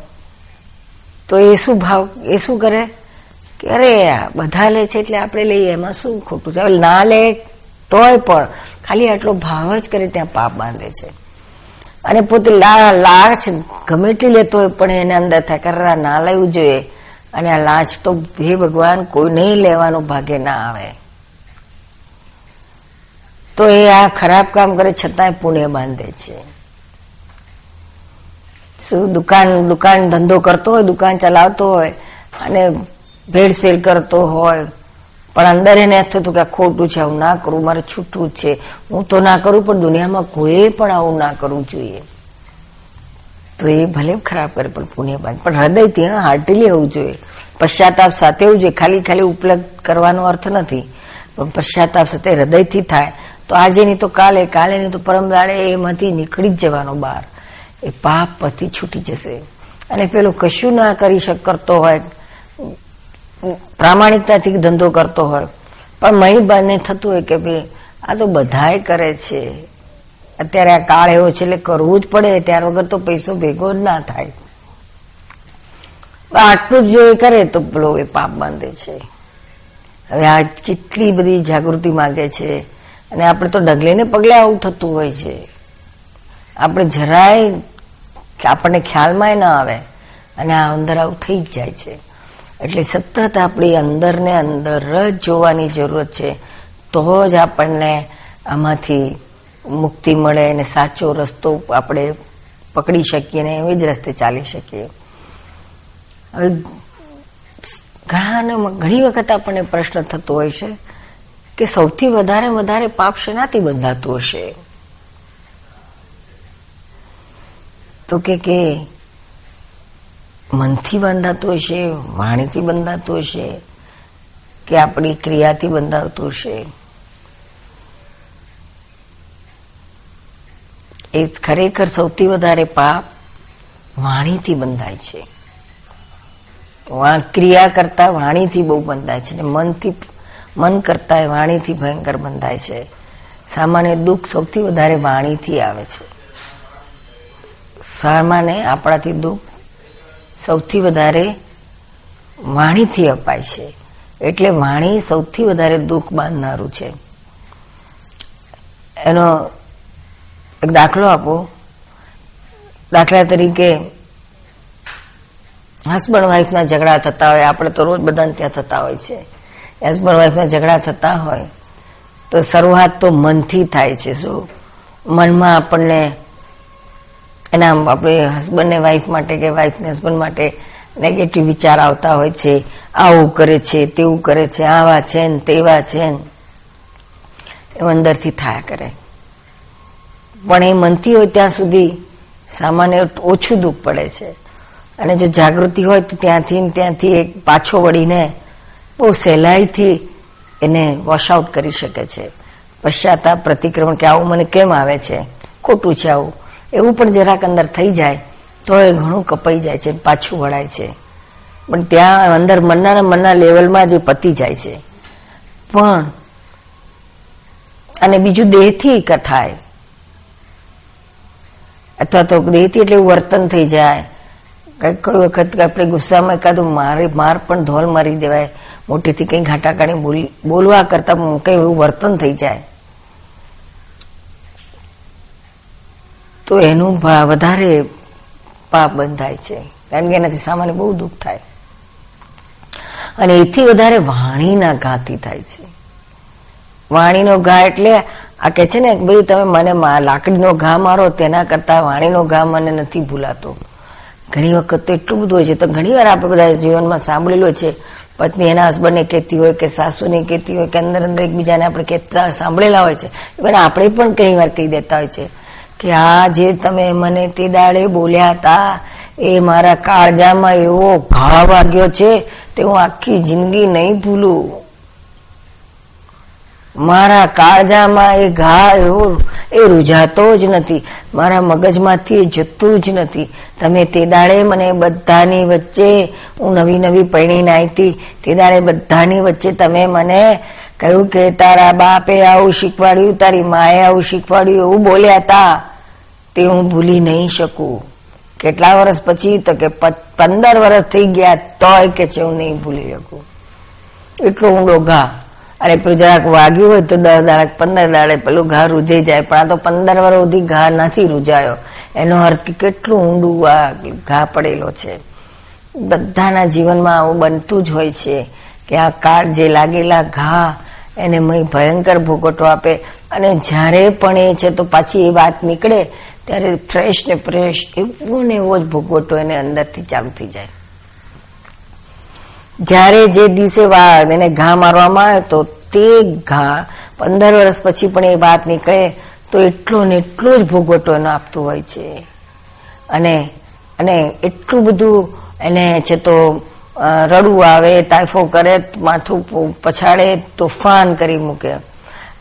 તો એ શું ભાવ, એ શું કરે? કે અરે બધા લે છે એટલે આપણે લઈએ, એમાં શું ખોટું છે? ના લે તોય પણ ખાલી આટલો ભાવ જ કરે, ત્યાં પાપ બાંધે છે. અને પોતે લાંચ ગમે એટલી લેતો હોય, પણ એને અંદર થાય ના લેવું જોઈએ. અને આ લાશ તો હે ભગવાન, કોઈ નહીં લેવાનું ભાગે ના આવે. તો એ આ ખરાબ કામ કરે છતાંય પુણ્ય બાંધે છે. શું દુકાન દુકાન ધંધો કરતો હોય, દુકાન ચલાવતો હોય, અને ભેળસેળ કરતો હોય, પણ અંદર એને થતું કે ખોટું છે, આવું ના કરું, મારે છૂટું જ છે. હું તો ના કરું, પણ દુનિયામાં કોઈ પણ આવું ના કરવું જોઈએ. તો એ ભલે ખરાબ કરે, પણ પુણ્ય બાંધ પણ હૃદય ત્યાં હાર્ટલી હોવું જોઈએ. પશ્ચાતાપ સાથે હોવું જોઈએ ખાલી ખાલી ઉપલબ્ધ કરવાનો અર્થ નથી. પણ પશ્ચાતાપ સાથે હૃદયથી થાય. તો આજે નહીં તો કાલે કાલે નહીં તો પરમ દાડે એમાંથી નીકળી જ જવાનો બહાર એ પાપ પતિ છૂટી જશે. અને પેલો કશું ના કરી શક, કરતો હોય, પ્રામાણિકતાથી ધંધો કરતો હોય. પણ મહીબાને થતું હોય કે ભાઈ, આ તો બધાએ કરે છે. અત્યારે આ કાળ એવો છે એટલે કરવું જ પડે, ત્યાર વગર તો પૈસો ભેગો જ ના થાય. આટલું જ જો એ કરે તો પેલો એ પાપ બાંધે છે. હવે આ કેટલી બધી જાગૃતિ માંગે છે. અને આપણે તો ડગલે ને પગલે આવું થતું હોય છે. આપણે જરાય આપણને ખ્યાલમાં ના આવે અને આ અંદર આવું થઈ જ જાય છે. એટલે સતત આપણી અંદરને અંદર જ જોવાની જરૂરત છે. તો જ આપણને આમાંથી મુક્તિ મળે અને સાચો રસ્તો આપણે પકડી શકીએ ને એવી જ રસ્તે ચાલી શકીએ. હવે ઘણા ઘણી વખત આપણને પ્રશ્ન થતો હોય છે કે સૌથી વધારે વધારે પાપ શેનાથી બંધાતું હશે? તો કે કે મનથી બંધાતું હશે, વાણીથી બંધાતું હશે, કે આપણી ક્રિયાથી બંધાવતું હશે? એ ખરેખર સૌથી વધારે પાપ વાણીથી બંધાય છે. ક્રિયા કરતા વાણીથી બહુ બંધાય છે મનથી મન કરતા વાણીથી ભયંકર બંધાય છે. સામાન્ય દુઃખ સૌથી વધારે વાણીથી આવે છે. સામાન્ય આપણાથી દુઃખ સૌથી વધારે વાણીથી અપાય છે. એટલે વાણી સૌથી વધારે દુઃખ બાંધનારું છે. એનો એક દાખલો આપો. દાખલા તરીકે હસબન્ડ વાઈફના ઝઘડા થતા હોય, આપણે તો રોજ બધાને ત્યાં થતા હોય છે. હસબન્ડ વાઈફના ઝઘડા થતા હોય, તો શરૂઆત તો મનથી થાય છે, શું? મનમાં આપણને, એના આપણે હસબન્ડને વાઈફ માટે કે વાઈફને હસબન્ડ માટે નેગેટિવ વિચાર આવતા હોય છે, આવું કરે છે, તેવું કરે છે, આવા છે ને તેવા છે ને એ અંદરથી થયા કરે. પણ એ મનથી હોય ત્યાં સુધી સામાન્ય ઓછું દુઃખ પડે છે. અને જો જાગૃતિ હોય તો ત્યાંથી ત્યાંથી એક પાછો વળીને બહુ સહેલાઈથી એને વોશઆઉટ કરી શકે છે. પશ્ચાતાપ પ્રતિક્રમણ કે આવું મને કેમ આવે છે? ખોટું છે આવું. એવું પણ જરાક અંદર થઈ જાય તો એ ઘણું કપાઈ જાય છે પાછું વળાય છે. પણ ત્યાં અંદર મનના મનના લેવલમાં જે પતી જાય છે. પણ અને બીજું દેહથી થાય અથવા તો દેતી એટલે વર્તન થઈ જાય. કઈ વખત આપણે ગુસ્સામાં એકાદું મારે, માર પણ ધોલ મારી દેવાય. મોટેથી કંઈ ઘાટા કાઢી બોલવા કરતા કઈ એવું વર્તન થઈ જાય. તો એનું વધારે પાપ બંધાય છે. કારણ કે એનાથી સામાન્ય બહુ દુઃખ થાય. અને એથી વધારે વાણીના ઘાથી થાય છે. વાણીનો ઘા એટલે આ કે છે ને, ભાઈ તમે મને લાકડીનો ઘા મારો, તેના કરતા વાણીનો ઘા મને નથી ભૂલાતો. ઘણી વખત તો એટલું બધું હોય છે. તો ઘણી વાર આપણે બધા જીવનમાં સાંભળેલું છે, પત્ની એના હસબન્ડને કહેતી હોય કે સાસુને કહેતી હોય કે અંદર અંદર એકબીજાને આપણે કહેતા સાંભળેલા હોય છે. ઇવન આપણે પણ ઘણી વાર કહી દેતા હોય છે કે, આ જે તમે મને તે દાડે બોલ્યા હતા એ મારા કાળજામાં એવો ઘા વાગ્યો છે, તે હું આખી જિંદગી નહીં ભૂલું. મારા કાળજામાં એ ઘા એવો, એ રૂજાતો જ નથી. મારા મગજમાંથી એ જતું જ નથી. તમે તે દાડે મને બધાની વચ્ચે, હું નવી નવી પૈણી આવી તે દાડે બધાની વચ્ચે તમે મને કહ્યું કે તારા બાપે આવું શીખવાડ્યું, તારી માએ આવું શીખવાડ્યું, એવું બોલ્યા હતા તે હું ભૂલી નહીં શકું. કેટલા વર્ષ પછી તો કે પંદર વર્ષ થઈ ગયા તોય કે છે હું નહીં ભૂલી શકું. એટલો ઊંડો ઘા. અને પેલું જરાક વાગ્યું હોય તો દસ દાડક પંદર દાડે પેલું ઘા રૂજાઈ જાય, પણ આ તો પંદર વાર સુધી ઘા નથી રૂજાયો. એનો અર્થ કેટલું ઊંડું આ ઘા પડેલો છે. બધાના જીવનમાં આવું બનતું જ હોય છે કે આ કાળ જે લાગેલા ઘા એને મય ભયંકર ભોગવટો આપે. અને જ્યારે પણ એ છે તો પાછી એ વાત નીકળે, ત્યારે ફ્રેશ ને ફ્રેશ એવો ને એવો જ ભોગવટો એને અંદરથી ચાલુ થઈ જાય. જ્યારે જે દિવસે એને ઘા મારવામાં આવે તો તે ઘા પંદર વર્ષ પછી પણ એ વાત નીકળે તો એટલો ને એટલો જ ભોગવટો એનો આપતું હોય છે. અને અને એટલું બધું એને છે તો રડવું આવે તાઇફો કરે, માથું પછાડે, તોફાન કરી મૂકે.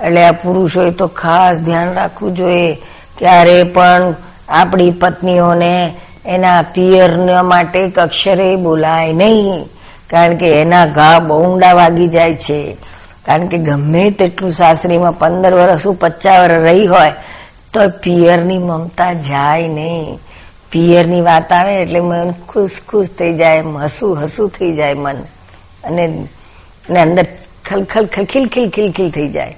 એટલે આ પુરુષોએ તો ખાસ ધ્યાન રાખવું જોઈએ ક્યારે પણ આપણી પત્નીઓને એના પિયર માટે અક્ષરે બોલાય નહીં. કારણ કે એના ઘા બહુ ઊંડા વાગી જાય છે. કારણ કે ગમે તેટલું સાસરીમાં પંદર વર્ષ પચાસ વર્ષ રહી હોય, તો પિયરની મમતા જાય નહીં. પિયરની વાત આવે એટલે મન ખુશ ખુશ થઈ જાય, હસું હસું થઈ જાય મન. અને અંદર ખલખલ ખલખીલ ખીલ ખીલ થઈ જાય.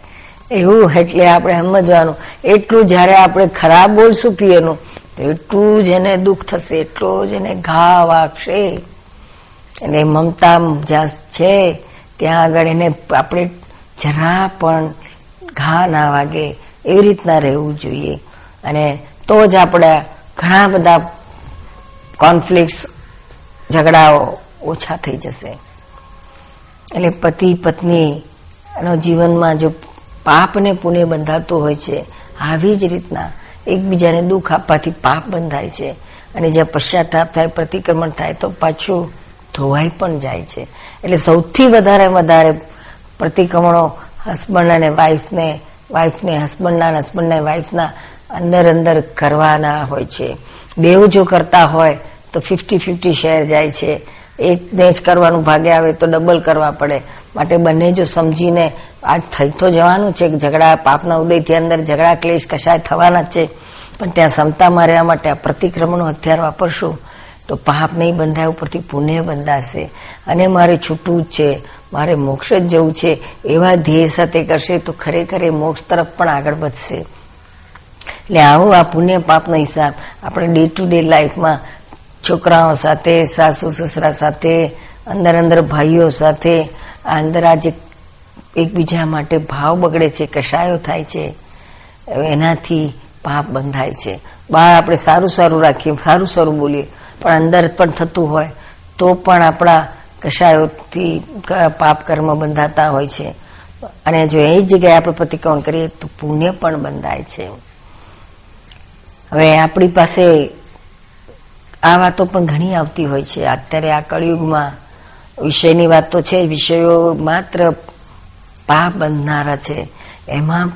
એવું એટલે આપણે સમજવાનું. એટલું જ્યારે આપણે ખરાબ બોલશું પિયરનું, તો એટલું જ એને દુઃખ થશે, એટલો જ એને ઘા વાગશે. એટલે મમતા જ્યાં છે. ત્યાં આગળ એને આપણે જરા પણ ઘા ના વાગે એવી રીતના રહેવું જોઈએ. અને તો જ આપણે ઘણા બધા કોન્ફ્લિક્ટ ઝઘડાઓ ઓછા થઈ જશે. એટલે પતિ પત્ની એનો જીવનમાં જો પાપ ને પુણ્ય બંધાતું હોય છે, આવી જ રીતના એકબીજાને દુઃખ આપવાથી પાપ બંધાય છે. અને જ્યાં પશ્ચાતાપ થાય, પ્રતિક્રમણ થાય, તો પાછું ધોવાઈ પણ જાય છે. એટલે સૌથી વધારે વધારે પ્રતિક્રમણો હસબન્ડ અને વાઈફને વાઈફને હસબન્ડના હસબન્ડના વાઈફના અંદર અંદર કરવાના હોય છે. બેવ જો કરતા હોય તો ફિફ્ટી ફિફ્ટી શેર જાય છે. એકને જ કરવાનું ભાગે આવે તો ડબલ કરવા પડે. માટે બંને જો સમજીને આજ થઈ તો જવાનું છે. ઝઘડા, પાપના ઉદયથી અંદર ઝઘડા, ક્લેશ કશાય થવાના છે. પણ ત્યાં ક્ષમતામાં રહેવા માટે આ પ્રતિક્રમણનું હથિયાર વાપરશું. તો પાપ નહીં બંધાય, ઉપરથી પુણ્ય બંધાશે. અને મારે છૂટવું જ છે. મારે મોક્ષ જ જવું છે. એવા ધ્યેય સાથે કરશે તો ખરેખર એ મોક્ષ તરફ પણ આગળ વધશે. એટલે આવો આ પુણ્ય પાપનો હિસાબ. આપણે ડે ટુ ડે લાઈફમાં છોકરાઓ સાથે, સાસુ, સસરા સાથે, અંદર અંદર ભાઈઓ સાથે, આ અંદર આજે એકબીજા માટે ભાવ બગડે છે, કશાયો થાય છે. એનાથી પાપ બંધાય છે. બહાર આપણે સારું સારું રાખીએ, સારું સારું બોલીએ. પણ અંદર પણ થતું હોય, તો પણ આપણા કશાયોથી પાપ કર્મ બંધાતા હોય છે. અને જો એ જગ્યાએ આપણે પ્રતિક્રમણ કરીએ, તો પુણ્ય પણ બંધાય છે. હવે આપણી પાસે આ વાતો પણ ઘણી આવતી હોય છે. અત્યારે આ કળિયુગમાં વિષયની વાત તો છે, વિષયો માત્ર પાપ બંધનારા છે. એમાં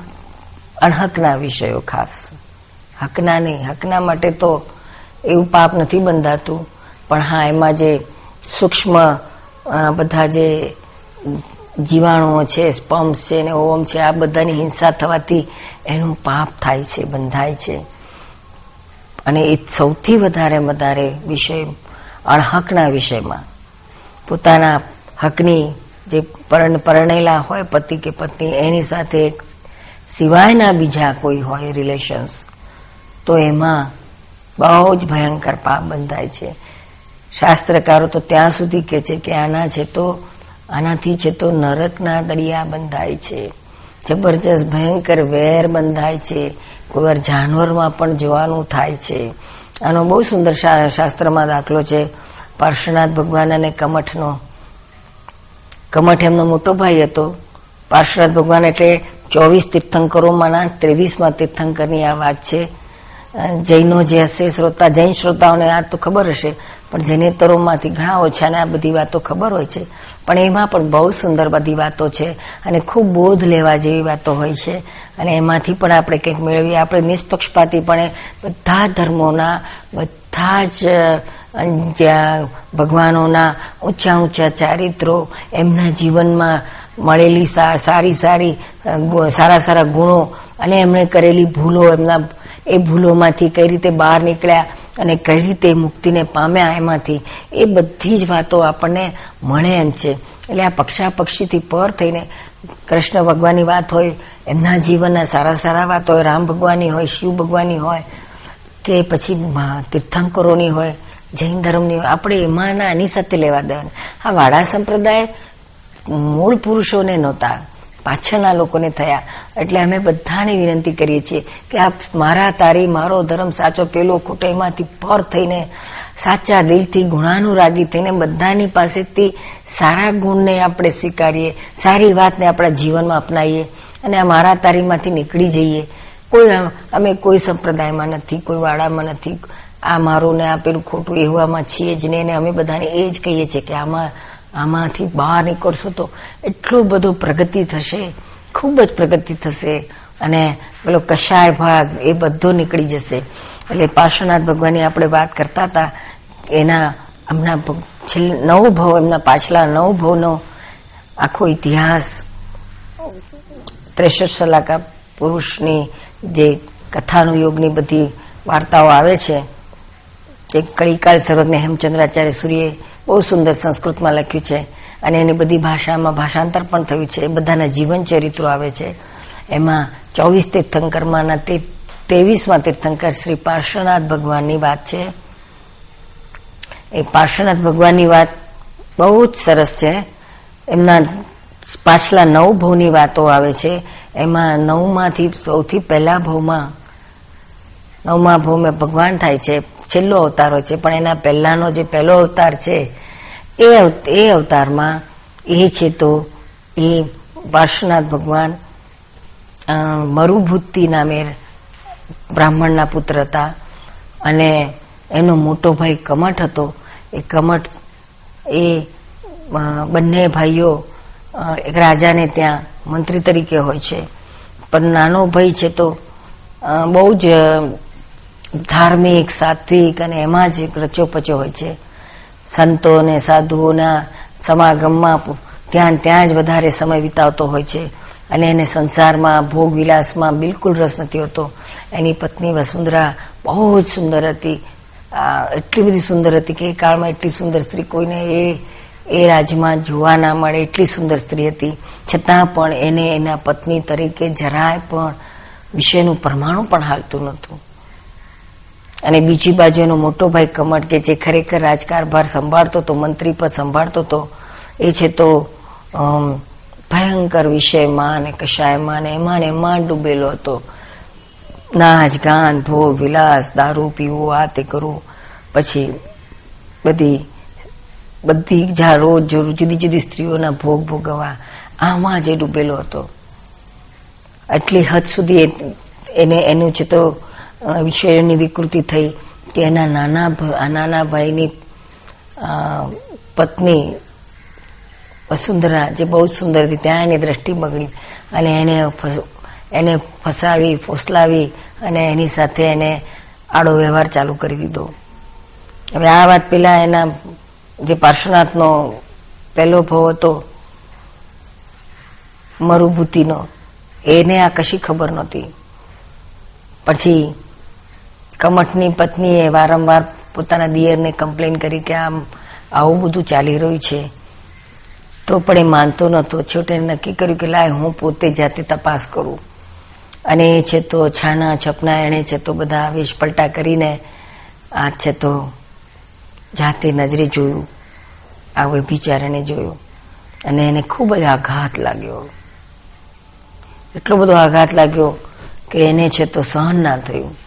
અણહકના વિષયો ખાસ. હકના નહીં. હકના માટે તો એવું પાપ નથી બંધાતું. પણ હા, એમાં જે સૂક્ષ્મ બધા જે જીવાણુઓ છે, સ્પમ્સ છે ને ઓમ છે, આ બધાની હિંસા થવાથી એનું પાપ થાય છે, બંધાય છે. અને એ સૌથી વધારે વધારે વિષય, અણહકના વિષયમાં. પોતાના હકની જે પરણેલા હોય, પતિ કે પત્ની, એની સાથે સિવાયના બીજા કોઈ હોય રિલેશન્સ તો એમાં બહુ જ ભયંકર પાપ બંધાય છે. શાસ્ત્રકારો તો ત્યાં સુધી કે છે કે આના છે તો, આનાથી છે તો નરકના દરિયા બંધાય છે. જબરજસ્ત ભયંકર વેર બંધાય છે. કોઈવાર જાનવરમાં પણ જોવાનું થાય છે. આનો બહુ સુંદર શાસ્ત્રમાં દાખલો છે. પાર્શ્વનાથ ભગવાન અને કમઠનો, કમઠ એમનો મોટો ભાઈ હતો. પાર્શ્વનાથ ભગવાન એટલે ચોવીસ તીર્થંકરોમાંના ત્રેવીસમાં તીર્થંકરની આ વાત છે. જૈનો જે હશે, શ્રોતા, જૈન શ્રોતાઓને આ તો ખબર હશે, પણ જૈનેતરોમાંથી ઘણા ઓછાને આ બધી વાતો ખબર હોય છે. પણ એમાં પણ બહુ સુંદર બધી વાતો છે અને ખૂબ બોધ લેવા જેવી વાતો હોય છે. અને એમાંથી પણ આપણે કંઈક મેળવીએ. આપણે નિષ્પક્ષપાતીપણે બધા ધર્મોના, બધા જ ભગવાનોના ઊંચા ઊંચા ચારિત્રો એમના જીવનમાં મળેલી સારી સારી સારા સારા ગુણો અને એમણે કરેલી ભૂલો એમના એ ભૂલોમાંથી કઈ રીતે બહાર નીકળ્યા અને કઈ રીતે મુક્તિને પામ્યા એમાંથી, એ બધી જ વાતો આપણને મળે એમ છે. એટલે આ પક્ષા પક્ષીથી પર થઈને કૃષ્ણ ભગવાનની વાત હોય, એમના જીવનના સારા સારા વાત હોય, રામ ભગવાનની હોય, શિવ ભગવાનની હોય, કે પછી તીર્થંકરોની હોય, જૈન ધર્મની હોય, આપણે એમાંના આની સાથે લેવા દેવાના. આ વાડા સંપ્રદાય મૂળ પુરુષોને નહોતા. પાછળના લોકોને થયા. એટલે અમે બધાને વિનંતી કરીએ છીએ કે આ મારા તારી, મારો ધર્મ સાચો પેલો ખોટો એમાંથી પર થઈને સાચા દિલથી ગુણાનુરાગી થઈને બધાની પાસેથી સારા ગુણને આપણે સ્વીકારીએ, સારી વાતને આપણા જીવનમાં અપનાવીએ અને આ મારા તારીમાંથી નીકળી જઈએ. કોઈ અમે કોઈ સંપ્રદાયમાં નથી, કોઈ વાડામાં નથી. આ મારું ને આ પેલું ખોટું એવામાં છીએ જ ને અમે બધાને એ જ કહીએ છીએ કે આમાં આમાંથી બહાર નીકળશો તો એટલું બધું પ્રગતિ થશે, ખૂબ જ પ્રગતિ થશે અને પેલો કશાય ભાગ એ બધો નીકળી જશે. એટલે પાર્શ્વનાથ ભગવાનની આપણે વાત કરતા હતા, એના હમણાં નવ ભાવ, એમના પાછલા નવ ભાવનો આખો ઇતિહાસ, ત્રેસઠ સલાકા પુરુષની જે કથાનું યોગની બધી વાર્તાઓ આવે છે, જે કળીકાલ સર્વજ્ઞ હેમચંદ્રાચાર્ય સૂર્યે બહુ સુંદર સંસ્કૃતમાં લખ્યું છે અને એની બધી ભાષામાં ભાષાંતર પણ થયું છે. બધાના જીવન ચરિત્રો આવે છે. એમાં ચોવીસ તીર્થંકરમાંના તે ત્રેવીસમાં તીર્થંકર શ્રી પાર્શ્વનાથ ભગવાનની વાત છે. એ પાર્શ્વનાથ ભગવાનની વાત બહુ જ સરસ છે. એમના પાછલા નવ ભવની વાતો આવે છે. એમાં નવમાંથી સૌથી પહેલા ભવમાં, નવમા ભવમાં ભગવાન થાય છે. છેલ્લો અવતાર છે, પણ એના પહેલાનો જે પહેલો અવતાર છે, એ એ અવતારમાં એ છે તો એ પાર્શ્વનાથ ભગવાન મરુભૂતિ નામે બ્રાહ્મણના પુત્ર હતા અને એનો મોટો ભાઈ કમઠ હતો. એ કમઠ એ બંને ભાઈઓ એક રાજાને ત્યાં મંત્રી તરીકે હોય છે. પણ નાનો ભાઈ છે તો બહુ જ ધાર્મિક, સાત્વિક અને એમાં જ રચ્યો પચ્યો હોય છે. સંતો અને સાધુઓના સમાગમમાં ત્યાં ત્યાં જ વધારે સમય વિતાવતો હોય છે. અને એને સંસારમાં, ભોગ વિલાસમાં બિલકુલ રસ નથી હોતો. એની પત્ની વસુંધરા બહુ જ સુંદર હતી. એટલી બધી સુંદર હતી કે એ કાળમાં એટલી સુંદર સ્ત્રી કોઈને એ એ રાજમાં જોવા ના મળે એટલી સુંદર સ્ત્રી હતી. છતાં પણ એને એના પત્ની તરીકે જરાય પણ વિષયનું પરમાણુ પણ હાલતું નહોતું. અને બીજી બાજુ એનો મોટો ભાઈ કમટ કે જે ખરેખર રાજકારભાર સંભાળતો હતો, મંત્રી પદ સંભાળતો હતો, એ છે તો ભયંકર વિષયમાં અને કશાયમાં ને એમાં ને એમાં ડૂબેલો હતો. નાચ ગાન, ભોગ, વિલાસ, દારૂ પીવું, આ તે કરવું પછી બધી બધી જા રોજ જુદી જુદી સ્ત્રીઓના ભોગ ભોગવવા, આમાં જે ડૂબેલો હતો. આટલી હદ સુધી એને, એનું છે તો વિષયોની વિકૃતિ થઈ કે એના નાના નાના ભાઈની પત્ની વસુંધરા જે બહુ સુંદર હતી, ત્યાં એની દ્રષ્ટિ બગડી અને એને એને ફસાવી, ફોસલાવી અને એની સાથે એને આડો વ્યવહાર ચાલુ કરી દીધો. હવે આ વાત પેલા એના જે પાર્શ્વનાથનો પહેલો ભવ હતો, મરુભૂતિનો, એને આ કશી ખબર નહોતી. પછી કમઠની પત્નીએ વારંવાર પોતાના દિયરને કમ્પ્લેન કરી કે આમ આવું બધું ચાલી રહ્યું છે. તો પણ એ માનતો નહોતો. છેવટે નક્કી કર્યું કે લાય, હું પોતે જાતે તપાસ કરું. અને એ છે તો છાના છપના એણે છે તો બધા આવેશ પલટા કરીને આ છે તો જાતે નજરે જોયું. આ વ્યભિચારને જોયું. અને એને ખૂબ જ આઘાત લાગ્યો. એટલો બધો આઘાત લાગ્યો કે એને છે તો સહન ના થયું.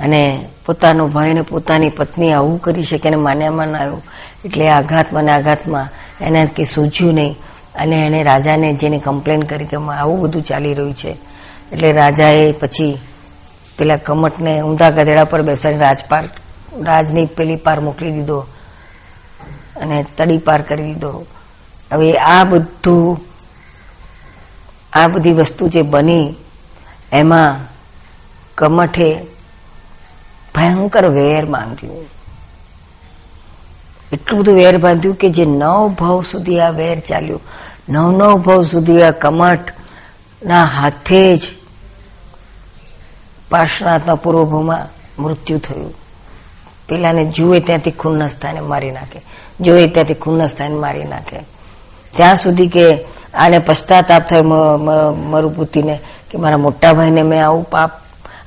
અને પોતાનો ભાઈ અને પોતાની પત્ની આવું કરી શકે એને માન્યામાં ના આવ્યું. એટલે આઘાતમાં ને આઘાતમાં. એને કે સૂઝ્યું નહીં. અને એને રાજાને જેને કમ્પ્લેન કરી કે આવું બધું ચાલી રહ્યું છે. એટલે રાજાએ પછી પેલા કમટને ઊંધા ગધેડા પર બેસાડી રાજપાર, રાજની પેલી પાર મોકલી દીધો. અને તડી પાર કરી દીધો. હવે આ બધું, આ બધી વસ્તુ જે બની, એમાં કમઠે ભયંકર વેર બાંધ્યું. એટલું બધું વેર બાંધ્યું કે જે નવ ભાવ સુધી આ વેર ચાલ્યું. નવ નવ ભાવ સુધી આ કમઠ ના હાથે જ પાર્શ્વનાથના પૂર્વભૂમાં મૃત્યુ થયું. પેલાને જુએ ત્યાંથી ખૂનના સ્થાને મારી નાખે. જોએ ત્યાંથી ખૂનના સ્થાને મારી નાખે. ત્યાં સુધી કે આને પશ્ચાતાપ થયો મરુપુતિને કે મારા મોટા ભાઈને મેં આવું પાપ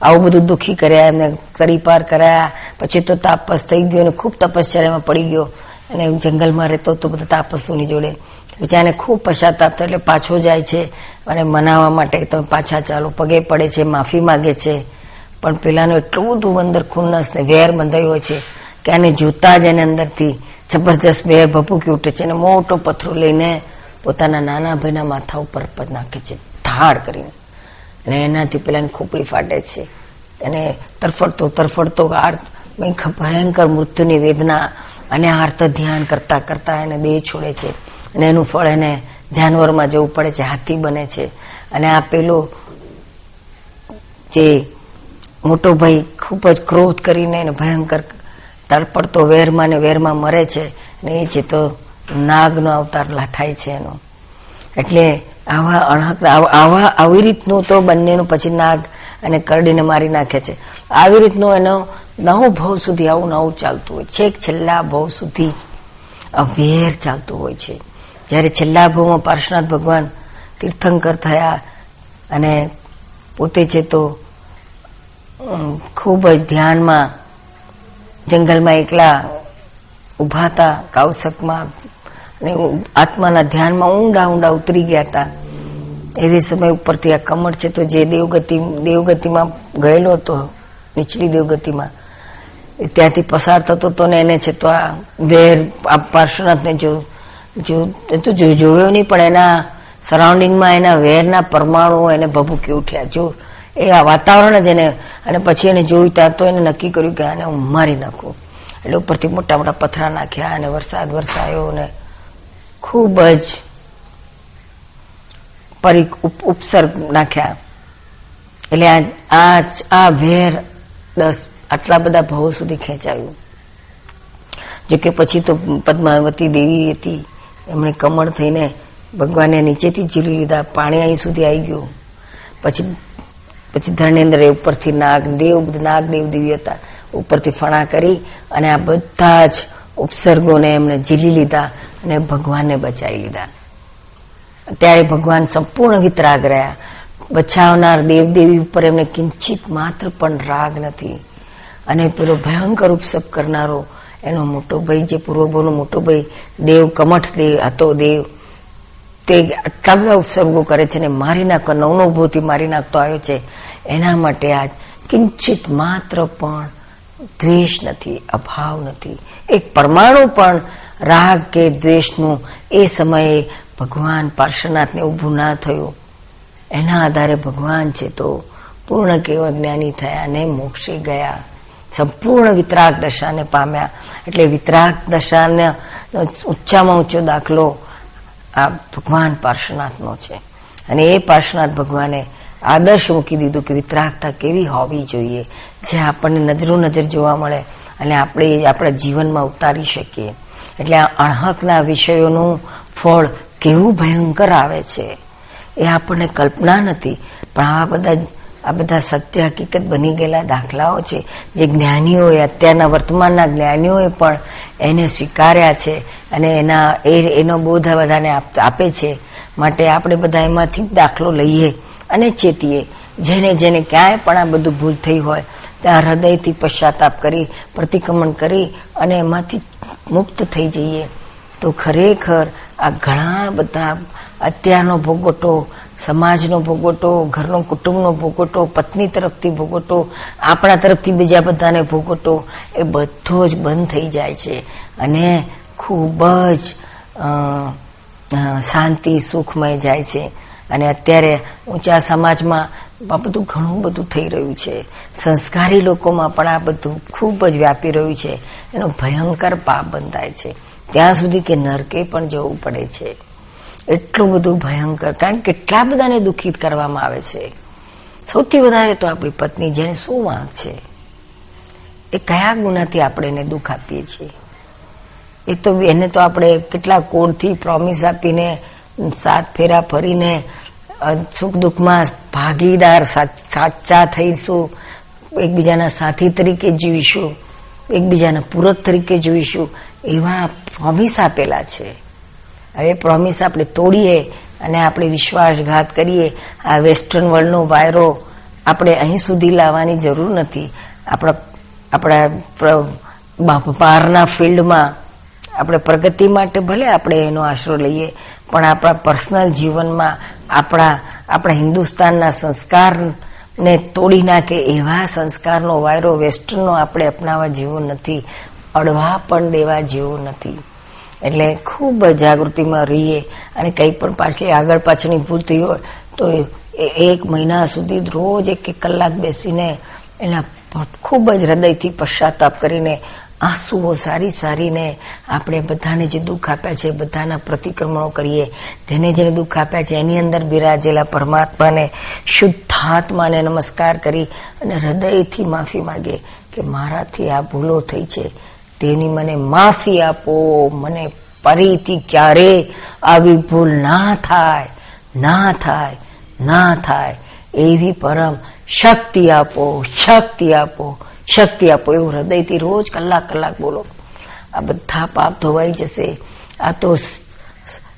આવું બધું દુઃખી કર્યા, એમને તડીપાર કરાયા. પછી તો તાપસ થઈ ગયો અને ખૂબ તપશ્ચર્યામાં પડી ગયો. અને જંગલમાં રહેતો તો બધા તાપસોની જોડે. બિચારાને ખૂબ પશ્ચાતાપ થયો એટલે પાછો જાય છે. અને મનાવવા માટે તમે પાછા ચાલો. પગે પડે છે, માફી માગે છે. પણ પેલાનું એટલું બધું અંદર ખુન્નસ ને વેર બંધાયો છે કે આને જોતા જ એને અંદરથી જબરજસ્ત વેર ભભૂકી ઉઠે છે. અને મોટો પથરો લઈને પોતાના નાના ભાઈના માથા ઉપર નાખે છે. ધાડ કરીને. અને એનાથી પેલાની ખોપડી ફાટે છે. અને તરફડતો તરફડતો ભયંકર મૃત્યુની વેદના અને આર્ત ધ્યાન કરતા કરતા એને દેહ છોડે છે. અને એનું ફળ એને જાનવરમાં જવું પડે છે, હાથી બને છે. અને આ પેલો જે મોટો ભાઈ ખૂબ જ ક્રોધ કરીને એને ભયંકર તડપડતો વેરમાં ને વેરમાં મરે છે. ને એ છે તો નાગનો અવતાર થાય છે એનો. એટલે આવા અણહક, આવા, આવી રીતનું તો બંનેનું પછી નાગ અને કરડીને મારી નાખે છે. આવી રીતનું એનો નવ ભાવ સુધી આવું નવું ચાલતું હોય. છેક છેલ્લા ભાવ સુધી અવેર ચાલતું હોય છે. જ્યારે છેલ્લા ભાવમાં પાર્શ્વનાથ ભગવાન તીર્થંકર થયા અને પોતે છે તો ખૂબ જ ધ્યાનમાં જંગલમાં એકલા ઊભા હતા, કાવસકમાં અને આત્માના ધ્યાનમાં ઊંડા ઊંડા ઉતરી ગયા હતા. એવી સમય ઉપરથી આ કમળ છે તો જે દેવગતિ, દેવગતિમાં ગયેલો હતો, નીચલી દેવગતિમાં ત્યાંથી પસાર થતો હતો ને એને છે તો આ વેર, આ પાર્શ્વનાથને જો જો તો જોયો નહીં, પણ એના સરાઉન્ડિંગમાં એના વેરના પરમાણુઓ એને ભભૂકી ઉઠ્યા. જો એ આ વાતાવરણ જ એને, અને પછી એને જોયું ત્યાં તો એને નક્કી કર્યું કે આને હું મારી નાખું. એટલે ઉપરથી મોટા મોટા પથરા નાખ્યા અને વરસાદ વરસાયો અને ખૂબ જ પરી ઉપસર્ગ નાખ્યા. એટલે આ આ વેર દસ આટલા બધા ભાવો સુધી ખેંચાયું. જોકે પછી તો પદ્માવતી દેવી હતી, એમણે કમળ થઈને ભગવાનને નીચેથી ઝીલી લીધા, પાણી અહીં સુધી આવી ગયું. પછી પછી ધર્ણેન્દ્ર ઉપરથી નાગ દેવ નાગ દેવ દેવી હતા, ઉપરથી ફણા કરી અને આ બધા જ ઉપસર્ગોને એમણે ઝીલી લીધા અને ભગવાનને બચાવી લીધા. ત્યારે ભગવાન સંપૂર્ણ વિતરાગ રહ્યા. બચાવનાર દેવદેવી ઉપર એમને કિંચિત માત્ર પણ રાગ નથી. અને પેલો ભયંકર ઉપસપ કરનારો એનો મોટો ભાઈ, જે પૂર્વભોનો મોટો ભાઈ, દેવ કમઠ દેવ હતો, દેવ તે આટલા બધા ઉપસર્ગો કરે છે ને મારી નાખવા નવનો ઉભોથી મારી નાખતો આવ્યો છે. એના માટે આજ કિંચિત માત્ર પણ દ્વેષ નથી, અભાવ નથી. એક પરમાણુ પણ રાગ કે દ્વેષનું એ સમયે ભગવાન પાર્શ્વનાથને ઊભું ના થયું. એના આધારે ભગવાન છે તો પૂર્ણ કેવળ જ્ઞાની થયા ને મોક્ષી ગયા. સંપૂર્ણ વિતરાગ દશાને પામ્યા. એટલે વિતરાગ દશાને ઊંચામાં ઊંચો દાખલો આ ભગવાન પાર્શ્વનાથનો છે. અને એ પાર્શ્વનાથ ભગવાને આદર્શ મૂકી દીધું કે વિતરાગતા કેવી હોવી જોઈએ, જે આપણને નજરો નજર જોવા મળે અને આપણે આપણા જીવનમાં ઉતારી શકીએ. એટલે આ અણહકના વિષયોનું ફળ કેવું ભયંકર આવે છે, એ આપણને કલ્પના નથી. પણ આવા બધા આ બધા સત્ય હકીકત બની ગયેલા દાખલાઓ છે, જે જ્ઞાનીઓએ, અત્યારના વર્તમાનના જ્ઞાનીઓએ પણ એને સ્વીકાર્યા છે અને એના, એ, એનો બોધ બધાને આપે છે. માટે આપણે બધા એમાંથી દાખલો લઈએ. અને ચેતીએ, જેને જેને ક્યાંય પણ આ બધું ભૂલ થઈ હોય, ત્યાં હૃદયથી પશ્ચાતાપ કરી, પ્રતિક્રમણ કરી અને એમાંથી મુક્ત થઈ જઈએ. તો ખરેખર આ ઘણા બધા અત્યારનો ભોગવટો, સમાજનો ભોગવટો, ઘરનો કુટુંબનો ભોગવટો, પત્ની તરફથી ભોગવટો, આપણા તરફથી બીજા બધાને ભોગવટો, એ બધો જ બંધ થઈ જાય છે. અને ખૂબ જ શાંતિ સુખમય જાય છે. અને અત્યારે ઊંચા સમાજમાં આ બધું ઘણું બધું થઈ રહ્યું છે. સંસ્કારી લોકોમાં પણ આ બધું ખૂબ જ વ્યાપી રહ્યું છે. એનો ભયંકર પાપ બંધાય છે. ત્યાં સુધી કે નરકે પણ જવું પડે છે. એટલું બધું ભયંકર, કારણ કેટલા બધાને દુઃખિત કરવામાં આવે છે. સૌથી વધારે તો આપણી પત્ની જેને શું વાંક છે? એ કયા ગુનાથી આપણે એને દુઃખ આપીએ છીએ? એ તો એને તો આપણે કેટલા કોડથી પ્રોમિસ આપીને, સાત ફેરા ફરીને સુખ દુઃખમાં ભાગીદાર સાચા થઈશું. એકબીજાના સાથી તરીકે જીવીશું. એકબીજાના પૂરક તરીકે જોઈશું એવા પ્રોમિસ આપેલા છે. હવે પ્રોમિસ આપણે તોડીએ અને આપણે વિશ્વાસઘાત કરીએ. આ વેસ્ટર્ન વર્લ્ડનો વાયરો આપણે અહીં સુધી લાવવાની જરૂર નથી. આપણા આપણા બહારના ફિલ્ડમાં આપણે પ્રગતિ માટે ભલે આપણે એનો આશરો લઈએ, પણ આપણા પર્સનલ જીવનમાં આપણા આપણા હિન્દુસ્તાનના સંસ્કારને તોડી નાખે એવા સંસ્કારનો વાયરો વેસ્ટર્નનો આપણે અપનાવવા જેવો નથી, અડવા પણ દેવા જેવો નથી. એટલે ખૂબ જાગૃતિમાં રહીએ અને કંઈ પણ પાછલી આગળ પાછળની ભૂલ થઈ હોય, તો એક મહિના સુધી રોજ એક એક કલાક બેસીને એના ખૂબ જ હૃદયથી પશ્ચાતાપ કરીને આંસુઓ સારી સારીને આપણે બધાને જે દુઃખ આપ્યા છે, બધાના પ્રતિક્રમણો કરીએ, તેને જેને દુઃખ આપ્યા છે, એની અંદર બિરાજેલા પરમાત્માને, શુદ્ધાત્માને નમસ્કાર કરી અને હૃદયથી માફી માગે કે મારાથી આ ભૂલો થઈ છે. તેની મને માફી આપો, મને ફરીથી ક્યારે આવી ભૂલ ના થાય ના થાય ના થાય. એવી પરમ શક્તિ આપો શક્તિ આપો. શક્તિ આપો એવું હૃદયથી રોજ કલાક કલાક બોલો. આ બધા પાપ ધોવાઈ જશે. આ તો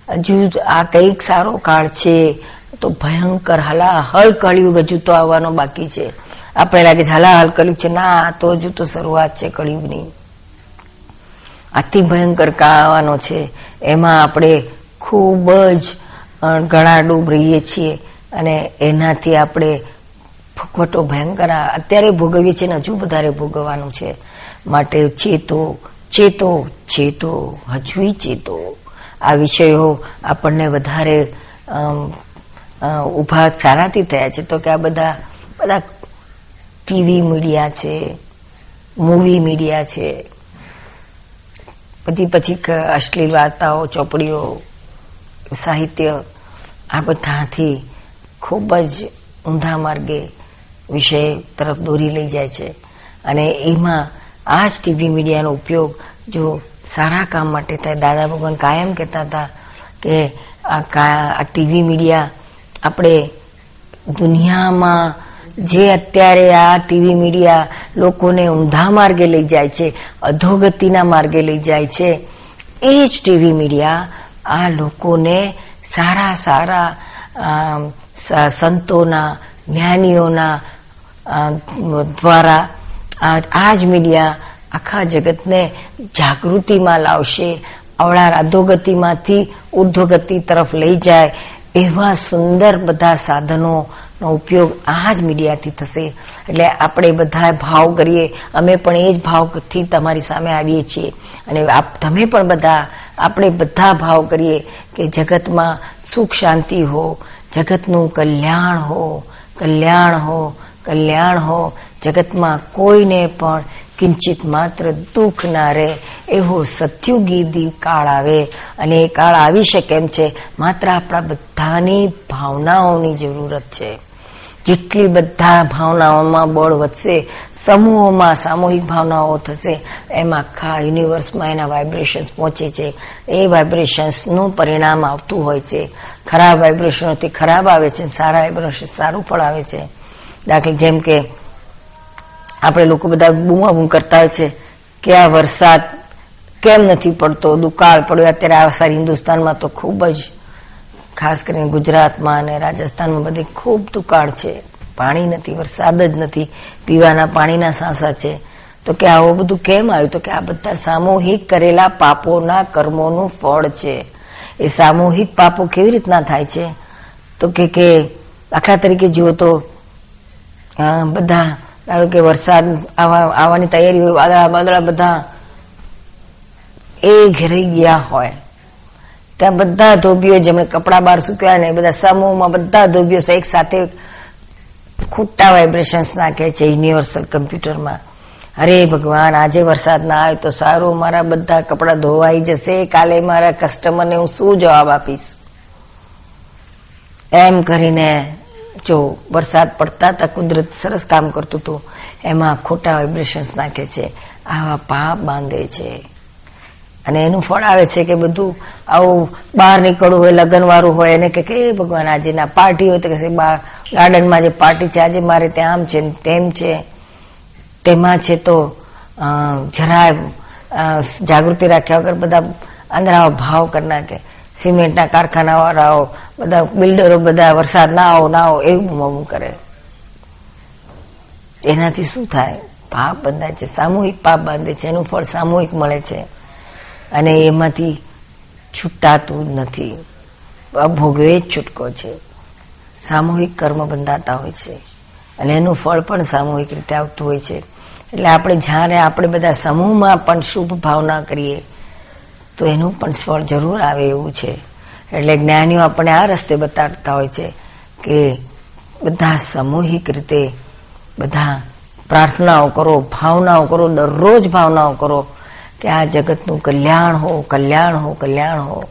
હજુ આ કંઈક સારો કાળ છે. તો ભયંકર હલા હલ કળિયુગ હજુ તો આવવાનો બાકી છે. આપણે લાગે છે હલા હલ કળિયુગ છે. ના તો હજુ તો શરૂઆત છે કળિયુગની. અતિ ભયંકર કાળ આવવાનો છે. એમાં આપણે ખૂબ જ ગળા ડૂબ રહીએ છીએ. અને એનાથી આપણે ભોગવટો ભયંકર અત્યારે ભોગવીએ છીએ હજુ વધારે ભોગવવાનું છે. માટે ચેતો ચેતો ચેતો હજુ ચેતો. આ વિષયો આપણને વધારે ઊભા સારાથી થયા છે. તો કે આ બધા બધા ટીવી મીડિયા છે મૂવી મીડિયા છે. બધી પછી અશ્લીલ વાર્તાઓ, ચોપડીઓ, સાહિત્ય આ બધાથી ખૂબ જ ઊંધા માર્ગે વિષય તરફ દોરી લઈ જાય છે. અને એમાં આ જ ટીવી મીડિયાનો ઉપયોગ જો સારા કામ માટે થાય. દાદા ભગવાન કાયમ કહેતા હતા કે આ ટીવી મીડિયા આપણે દુનિયામાં જે અત્યારે આ ટીવી મીડિયા લોકોને ઊંધા માર્ગે લઈ જાય છે, અધોગતિના માર્ગે લઈ જાય છે, એ જ ટીવી મીડિયા આ લોકોને સારા સારા સંતોના, જ્ઞાનીઓના દ્વારા આ જ મીડિયા આખા જગતને જાગૃતિમાં લાવશે, અવળા અધોગતિમાંથી ઉર્ધ્વગતિ તરફ લઈ જાય એવા સુંદર બધા સાધનો નો ઉપયોગ આ જ મીડિયાથી થશે. એટલે આપણે બધા ભાવ કરીએ, અમે પણ એ જ ભાવથી તમારી સામે આવીએ છીએ. અને તમે પણ બધા આપણે બધા ભાવ કરીએ કે જગતમાં સુખ શાંતિ હો, જગતનું કલ્યાણ હો કલ્યાણ હો કલ્યાણ હો. જગતમાં કોઈને પણ કિંચિત માત્ર દુઃખ ના રહે. એવો સત્યુગી કાળ આવે. અને એ કાળ આવી શકે એમ છે. માત્ર આપણા બધાની ભાવનાઓની જરૂરત છે. જેટલી બધા ભાવનાઓમાં બળ વધશે, સમૂહોમાં સામૂહિક ભાવનાઓ થશે, એમાં આખા યુનિવર્સમાં એના વાઇબ્રેશન્સ પહોંચે છે. એ વાઇબ્રેશન્સનું પરિણામ આવતું હોય છે. ખરાબ વાઇબ્રેશનોથી ખરાબ આવે છે. સારા વાઇબ્રેશન સારું ફળ આવે છે. દાખલા જેમ કે આપણે લોકો બધા બૂમાબૂમ કરતા હોય છે કે આ વરસાદ કેમ નથી પડતો, દુકાળ પડ્યો. અત્યારે આ સારી હિન્દુસ્તાનમાં તો ખૂબ જ, ખાસ કરીને ગુજરાતમાં અને રાજસ્થાનમાં બધી ખૂબ દુકાળ છે. પાણી નથી, વરસાદ જ નથી, પીવાના પાણીના સાંસા છે. તો કે આવું બધું કેમ આવ્યું? તો કે આ બધા સામૂહિક કરેલા પાપોના કર્મોનું ફળ છે. એ સામૂહિક પાપો કેવી રીતના થાય છે? તો કે, દાખલા તરીકે જુઓ તો બધા, ધારો કે વરસાદ આવવાની તૈયારી હોય વાદળા વાદળા બધા એ ઘેરાઈ ગયા હોય. ત્યાં બધા ધોબીઓ જેમણે કપડા બહાર સૂક્યા ને બધા સમૂહમાં બધા ધોબીઓ એક સાથે ખોટા વાઇબ્રેશન્સ નાખે છે યુનિવર્સલ કમ્પ્યુટરમાં અરે ભગવાન, આજે વરસાદ ના આવે તો સારું, મારા બધા કપડા ધોવાઈ જશે, કાલે મારા કસ્ટમરને હું શું જવાબ આપીશ? એમ કરીને જો વરસાદ પડતા હતા કુદરત સરસ કામ કરતું હતું. એમાં ખોટા વાઇબ્રેશન્સ નાખે છે. આવા પાપ બાંધે છે. અને એનું ફળ આવે છે કે બધું આવું બહાર નીકળવું હોય, લગ્નવાળું હોય, એને કે કે ભગવાન આજે ના પાર્ટી હોય તો કે ગાર્ડનમાં જે પાર્ટી છે, આજે મારે ત્યાં આમ છે તેમ છે. તેમાં છે તો જરાય જાગૃતિ રાખ્યા વગર બધા અંદર ભાવ કરી નાખે. સિમેન્ટના કારખાનાવાળાઓ, બધા બિલ્ડરો, બધા વરસાદ ના આવો ના આવો, એવું મમું કરે. એનાથી શું થાય? પાપ બંધાય છે. સામૂહિક પાપ બાંધે છે. એનું ફળ સામૂહિક મળે છે. અને એમાંથી છૂટાતું નથી. ભોગવે જ છૂટકો છે. સામૂહિક કર્મ બંધાતા હોય છે. અને એનું ફળ પણ સામૂહિક રીતે આવતું હોય છે. એટલે આપણે જ્યારે આપણે બધા સમૂહમાં પણ શુભ ભાવના કરીએ તો એનું પણ ફળ જરૂર આવે એવું છે. એટલે જ્ઞાનીઓ આપણે આ રસ્તે બતાડતા હોય છે કે બધા સામૂહિક રીતે બધા પ્રાર્થનાઓ કરો, ભાવનાઓ કરો, દરરોજ ભાવનાઓ કરો કે આ જગતનું કલ્યાણ હો કલ્યાણ હો કલ્યાણ હો.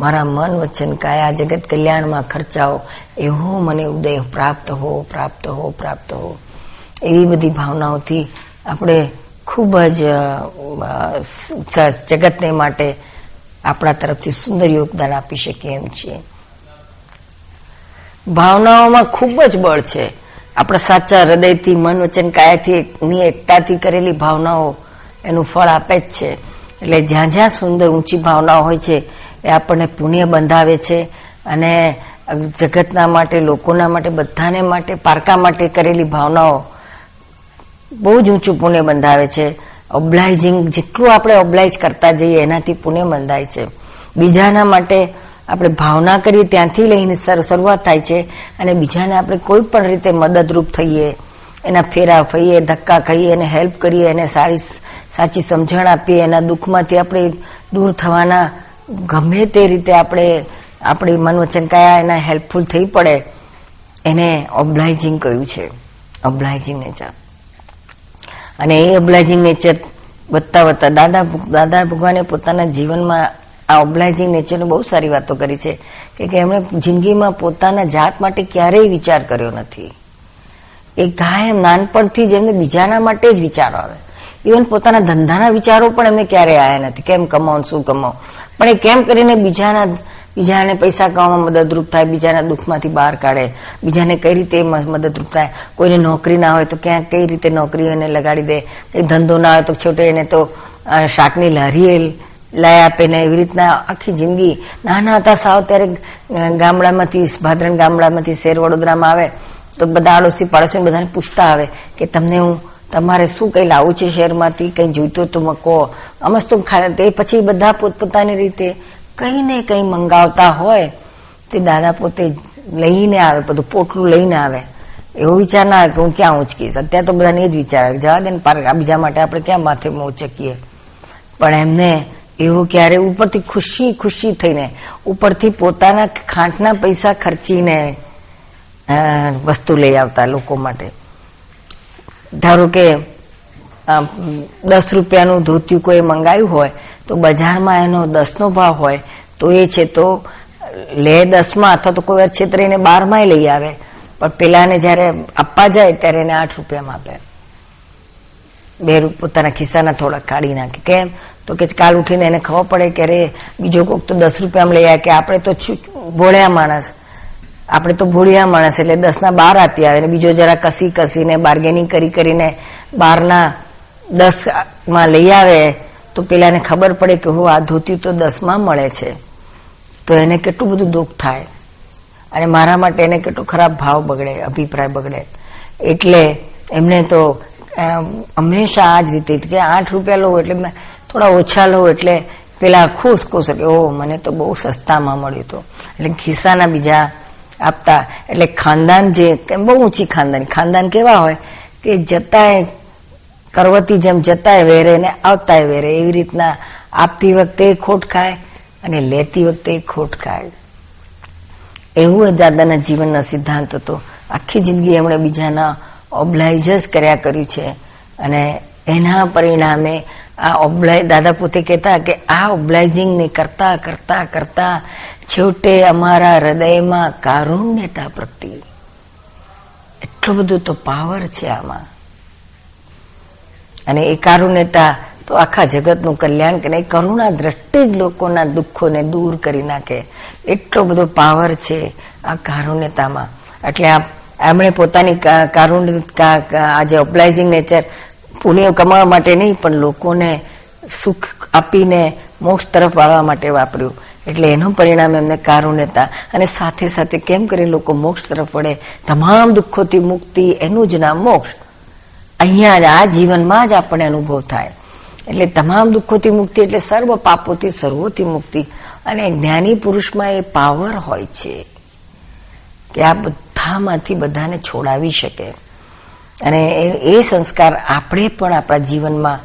મારા મન વચન કાયા જગત કલ્યાણમાં ખર્ચાઓ. એવો મને ઉદય પ્રાપ્ત હો પ્રાપ્ત હો પ્રાપ્ત હો. એવી બધી ભાવનાઓથી આપણે ખૂબ જ જગતને માટે આપણા તરફથી સુંદર યોગદાન આપી શકીએ એમ છીએ. ભાવનાઓમાં ખૂબ જ બળ છે. આપણા સાચા હૃદયથી, મન વચન કાયાથી એકતાથી કરેલી ભાવનાઓ એનું ફળ આપે જ છે. એટલે જ્યાં જ્યાં સુંદર ઊંચી ભાવનાઓ હોય છે, એ આપણને પુણ્ય બંધાવે છે અને જગતના માટે, લોકોના માટે, બધાને માટે, પારકા માટે કરેલી ભાવનાઓ બહુ જ ઊંચું પુણ્ય બંધાવે છે. ઓબ્લાઇઝિંગ જેટલું આપણે ઓબ્લાઇઝ કરતા જઈએ, એનાથી પુણ્ય બંધાય છે. બીજાના માટે આપણે ભાવના કરીએ, ત્યાંથી લઈને શરૂઆત થાય છે. અને બીજાને આપણે કોઈ પણ રીતે મદદરૂપ થઈએ, એના ફેરા ફઈએ, ધક્કા ખાઈએ, એને હેલ્પ કરીએ, એને સારી, સાચી સમજણ આપીએ, એના દુઃખમાંથી આપણે દૂર થવાના, ગમે તે રીતે આપણે, આપણી મનવચન કયા, એના હેલ્પફુલ થઈ પડે. એને ઓબ્લાઇઝિંગ કહ્યું છે. ઓબ્લાઇઝિંગ નેચર અને એ ઓબ્લાઇઝિંગ નેચર વધતા વધતા દાદા દાદા ભગવાને પોતાના જીવનમાં આ ઓબ્લાઇઝિંગ નેચરની બહુ સારી વાતો કરી છે કે એમણે જિંદગીમાં પોતાના જાત માટે ક્યારેય વિચાર કર્યો નથી. એ કાયમ નાનપણથી જ એમને બીજાના માટે જ વિચારો આવે. ઇવન પોતાના ધંધાના વિચારો પણ એમને ક્યારેય આવ્યા નથી. કેમ કમાવું શું કમાવું પણ એ કેમ કરીને બીજાના બીજાને પૈસા કમાવામાં મદદરૂપ થાય, બીજાના દુઃખમાંથી બહાર કાઢે, બીજાને કઈ રીતે મદદરૂપ થાય. કોઈને નોકરી ના હોય તો ક્યાંક કઈ રીતે નોકરી એને લગાડી દે? કઈ ધંધો ના હોય તો છેવટે એને તો શાકની લારીએ લઈ આપે ને એવી રીતના આખી જિંદગી. નાના હતા સાવ ત્યારે ગામડામાંથી, ભાદરણ ગામડામાંથી શેર વડોદરામાં આવે, તો બધા આડોશી પાડોશી બધાને પૂછતા આવે કે તમને હું, તમારે શું કઈ લાવવું છે શહેરમાંથી? કઈ જોઈતું તો મકો. અમસ તો તે પછી બધા પોતપોતાની રીતે કઈ ને કઈ મંગાવતા હોય, તે દાદા પોતે લઈને આવે, બધું પોટલું લઈને આવે. એવો વિચાર ના આવે કે હું ક્યાં ઉંચકીશ અત્યારે તો બધાને એ જ વિચાર આવે જવા દે ને બીજા માટે આપણે ક્યાં માથે ઉંચકીએ. પણ એમને એવું ક્યારે ઉપરથી ખુશી ખુશી થઈને, ઉપરથી પોતાના ખાંટના પૈસા ખર્ચીને વસ્તુ લઈ આવતા લોકો માટે. ધારો કે દસ રૂપિયાનું ધોતિયું કોઈ મંગાવ્યું હોય તો બજારમાં એનો દસનો ભાવ હોય, તો એ છે તો લે દસમાં અથવા તો કોઈ વાર છેતરીને બારમાંય લઈ આવે. પણ પેલાને જ્યારે આપવા જાય ત્યારે એને આઠ રૂપિયામાં આપે. બે પોતાના ખિસ્સાના થોડા કાઢી નાખે. કેમ? તો કે કાલ ઉઠીને એને ખબર પડે કે અરે, બીજો કોઈક તો દસ રૂપિયામાં લઈ આવે કે આપણે તો ભોળ્યા માણસ. આપણે તો ભોળિયા માણસ એટલે દસના બાર આપી આવે. બીજો જરા કસી કસીને બાર્ગેનિંગ કરી કરીને બારના દસમાં લઈ આવે તો પેલાને ખબર પડે કે હો, આ ધોતી તો દસમાં મળે છે. તો એને કેટલું બધું દુઃખ થાય. અને મારા માટે એને કેટલો ખરાબ ભાવ બગડે, અભિપ્રાય બગડે. એટલે એમને તો હંમેશા આ જ રીતે કે આઠ રૂપિયા લો એટલે થોડા ઓછા લો એટલે પેલા ખુશ ખુશ કે ઓહ, મને તો બહુ સસ્તામાં મળ્યું હતું એટલે ખિસ્સાના બીજા આપતા. એટલે ખાનદાન જે બહુ ઊંચી ખાનદાન. ખાનદાન કેવા હોય કે જતાય કરવતી જેમ જતાય વેરે ને આવતાય વેરે, એવી રીતના આપતી વખતે ખોટ ખાય અને લેતી વખતે ખોટ ખાય. એવું દાદાના જીવનના સિદ્ધાંત હતો. આખી જિંદગી એમણે બીજાના ઓબ્લાઇઝ જ કર્યા કર્યું છે. અને એના પરિણામે આ ઓબ્લાઈ દાદા પોતે કહેતા કે આ ઓબ્લાઇઝિંગ ને કરતા કરતા કરતા છેવટે અમારા હૃદયમાં કારુણ્યતા પ્રગટી. એટલું બધું તો પાવર છે આમાં. અને એ કારુણ્યતા તો આખા જગતનું કલ્યાણ કરે કરુણા દ્રષ્ટિ જ લોકોના દુઃખોને દૂર કરી નાખે. એટલો બધો પાવર છે આ કારુણ્યતામાં. એટલે આ એમણે પોતાની કારુણ્ય આ જે ઓબ્લાઇઝિંગ નેચર પુણ્ય કમાવા માટે નહીં, પણ લોકોને સુખ આપીને મોક્ષ તરફ વાળવા માટે વાપર્યું. એટલે એનું પરિણામ એમને કારુણ્યતા. અને સાથે સાથે કેમ કરી લોકો મોક્ષ તરફ વળે? તમામ દુઃખોથી મુક્તિ, એનું જ નામ મોક્ષ. અહીંયા જ આ જીવનમાં જ આપણને અનુભવ થાય. એટલે તમામ દુઃખોથી મુક્તિ, એટલે સર્વ પાપોથી સર્વોથી મુક્તિ. અને જ્ઞાની પુરુષમાં એ પાવર હોય છે કે આ બધામાંથી બધાને છોડાવી શકે. અને એ સંસ્કાર આપણે પણ આપણા જીવનમાં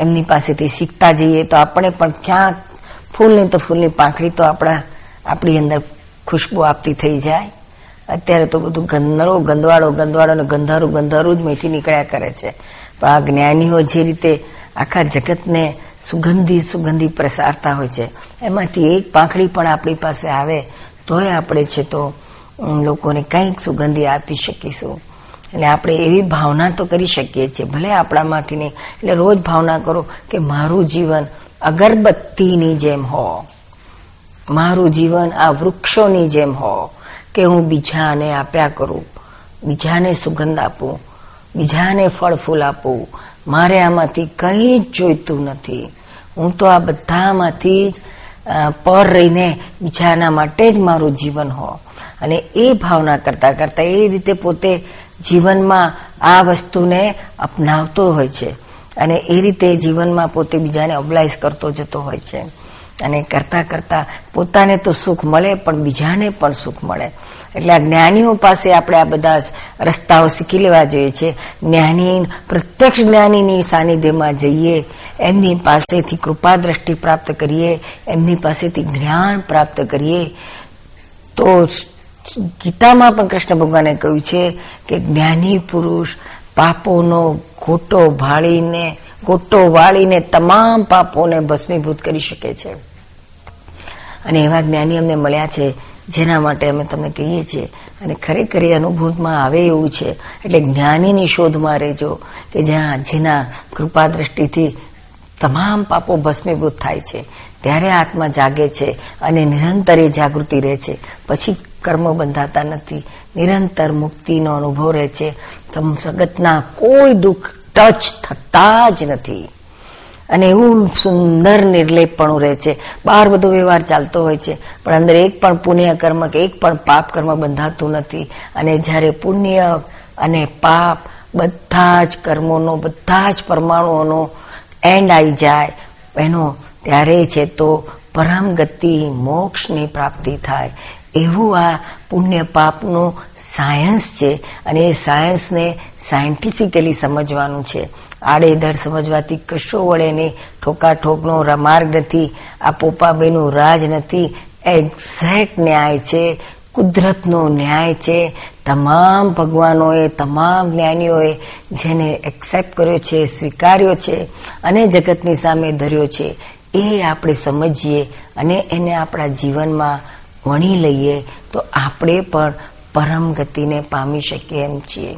એમની પાસેથી શીખતા જઈએ તો આપણે પણ ક્યાંક ફૂલની તો ફૂલની પાંખડી તો આપણા, આપણી અંદર ખુશ્બુ આપતી થઈ જાય. અત્યારે તો બધું ગંદરો ગંદવાડો ગંદવાડો ને ગંધારું ગંધારું જ મેથી નીકળ્યા કરે છે. પણ આ જ્ઞાનીઓ જે રીતે આખા જગતને સુગંધી સુગંધી પ્રસારતા હોય છે, એમાંથી એક પાંખડી પણ આપણી પાસે આવે, તોય આપણે છે તો લોકોને કંઈક સુગંધી આપી શકીશું. એટલે આપણે એવી ભાવના તો કરી શકીએ છીએ, ભલે આપણામાંથી નહીં. એટલે રોજ ભાવના કરો કે મારું જીવન અગરબત્તીની જેમ હો. મારું જીવન આ વૃક્ષોની જેમ હો. કે હું બીજાને આપ્યા કરું, બીજાને સુગંધ આપું, બીજાને ફળ ફૂલ આપું. મારે આમાંથી કંઈ જ જોઈતું નથી. હું તો આ બધામાંથી જ પર રહીને બીજાના માટે જ મારું જીવન હો. અને એ ભાવના કરતા કરતા એ રીતે પોતે જીવનમાં આ વસ્તુને અપનાવતો હોય છે. અને એ રીતે જીવનમાં પોતે બીજાને ઓબ્લાઇઝ કરતો જતો હોય છે. અને કરતા કરતા પોતાને તો સુખ મળે, પણ બીજાને પણ સુખ મળે. એટલે આ જ્ઞાનીઓ પાસે આપણે આ બધા રસ્તાઓ શીખી લેવા જોઈએ છે. જ્ઞાની, પ્રત્યક્ષ જ્ઞાનીની સાનિધ્યમાં જઈએ, એમની પાસેથી કૃપા દ્રષ્ટિ પ્રાપ્ત કરીએ, એમની પાસેથી જ્ઞાન પ્રાપ્ત કરીએ. તો ગીતામાં પણ કૃષ્ણ ભગવાને કહ્યું છે કે જ્ઞાની પુરુષ પાપોનો ગોટો ભાળીને ગોટો વાળીને તમામ પાપોને ભસ્મીભૂત કરી શકે છે. અને એવા જ્ઞાની અમને મળ્યા છે, જેના માટે અમે તમને કહીએ છીએ. અને ખરેખર એ અનુભૂતમાં આવે એવું છે. એટલે જ્ઞાનીની શોધમાં રહેજો કે જ્યાં જેના કૃપા દ્રષ્ટિથી તમામ પાપો ભસ્મીભૂત થાય છે. ત્યારે આત્મા જાગે છે અને નિરંતર એ જાગૃતિ રહે છે. પછી કર્મ બંધાતા નથી. નિરંતર મુક્તિનો અનુભવ રહે છે. સંગતના કોઈ દુઃખ ટચ થતા જ નથી. અને એવું સુંદર નિર્લેપપણું રહે છે. બહાર બધો વ્યવહાર ચાલતો હોય છે, પણ અંદર એક પણ પુણ્ય કર્મ કે એક પણ પાપ કર્મ બંધાતું નથી. અને જ્યારે પુણ્ય અને પાપ બધા જ કર્મોનો, બધા જ પરમાણુઓનો એન્ડ આવી જાય એનો ત્યારે છે તો પરમ ગતિ મોક્ષની પ્રાપ્તિ થાય. એવું આ પુણ્ય પાપનું સાયન્સ છે અને એ સાયન્સને સાયન્ટિફિકલી સમજવાનું છે. આડેધડ સમજવાથી કશો વડે નહીં. ઠોકાઠોકનો માર્ગ નથી. આ પોપાબેનું રાજ નથી. એક્ઝેક્ટ ન્યાય છે. કુદરતનો ન્યાય છે. તમામ ભગવાનોએ, તમામ જ્ઞાનીઓએ જેને એક્સેપ્ટ કર્યો છે, સ્વીકાર્યો છે અને જગતની સામે ધર્યો છે, એ આપણે સમજીએ અને એને આપણા જીવનમાં વણી લઈએ તો આપણે પણ પરમ ગતિને પામી શકીએ એમ છીએ.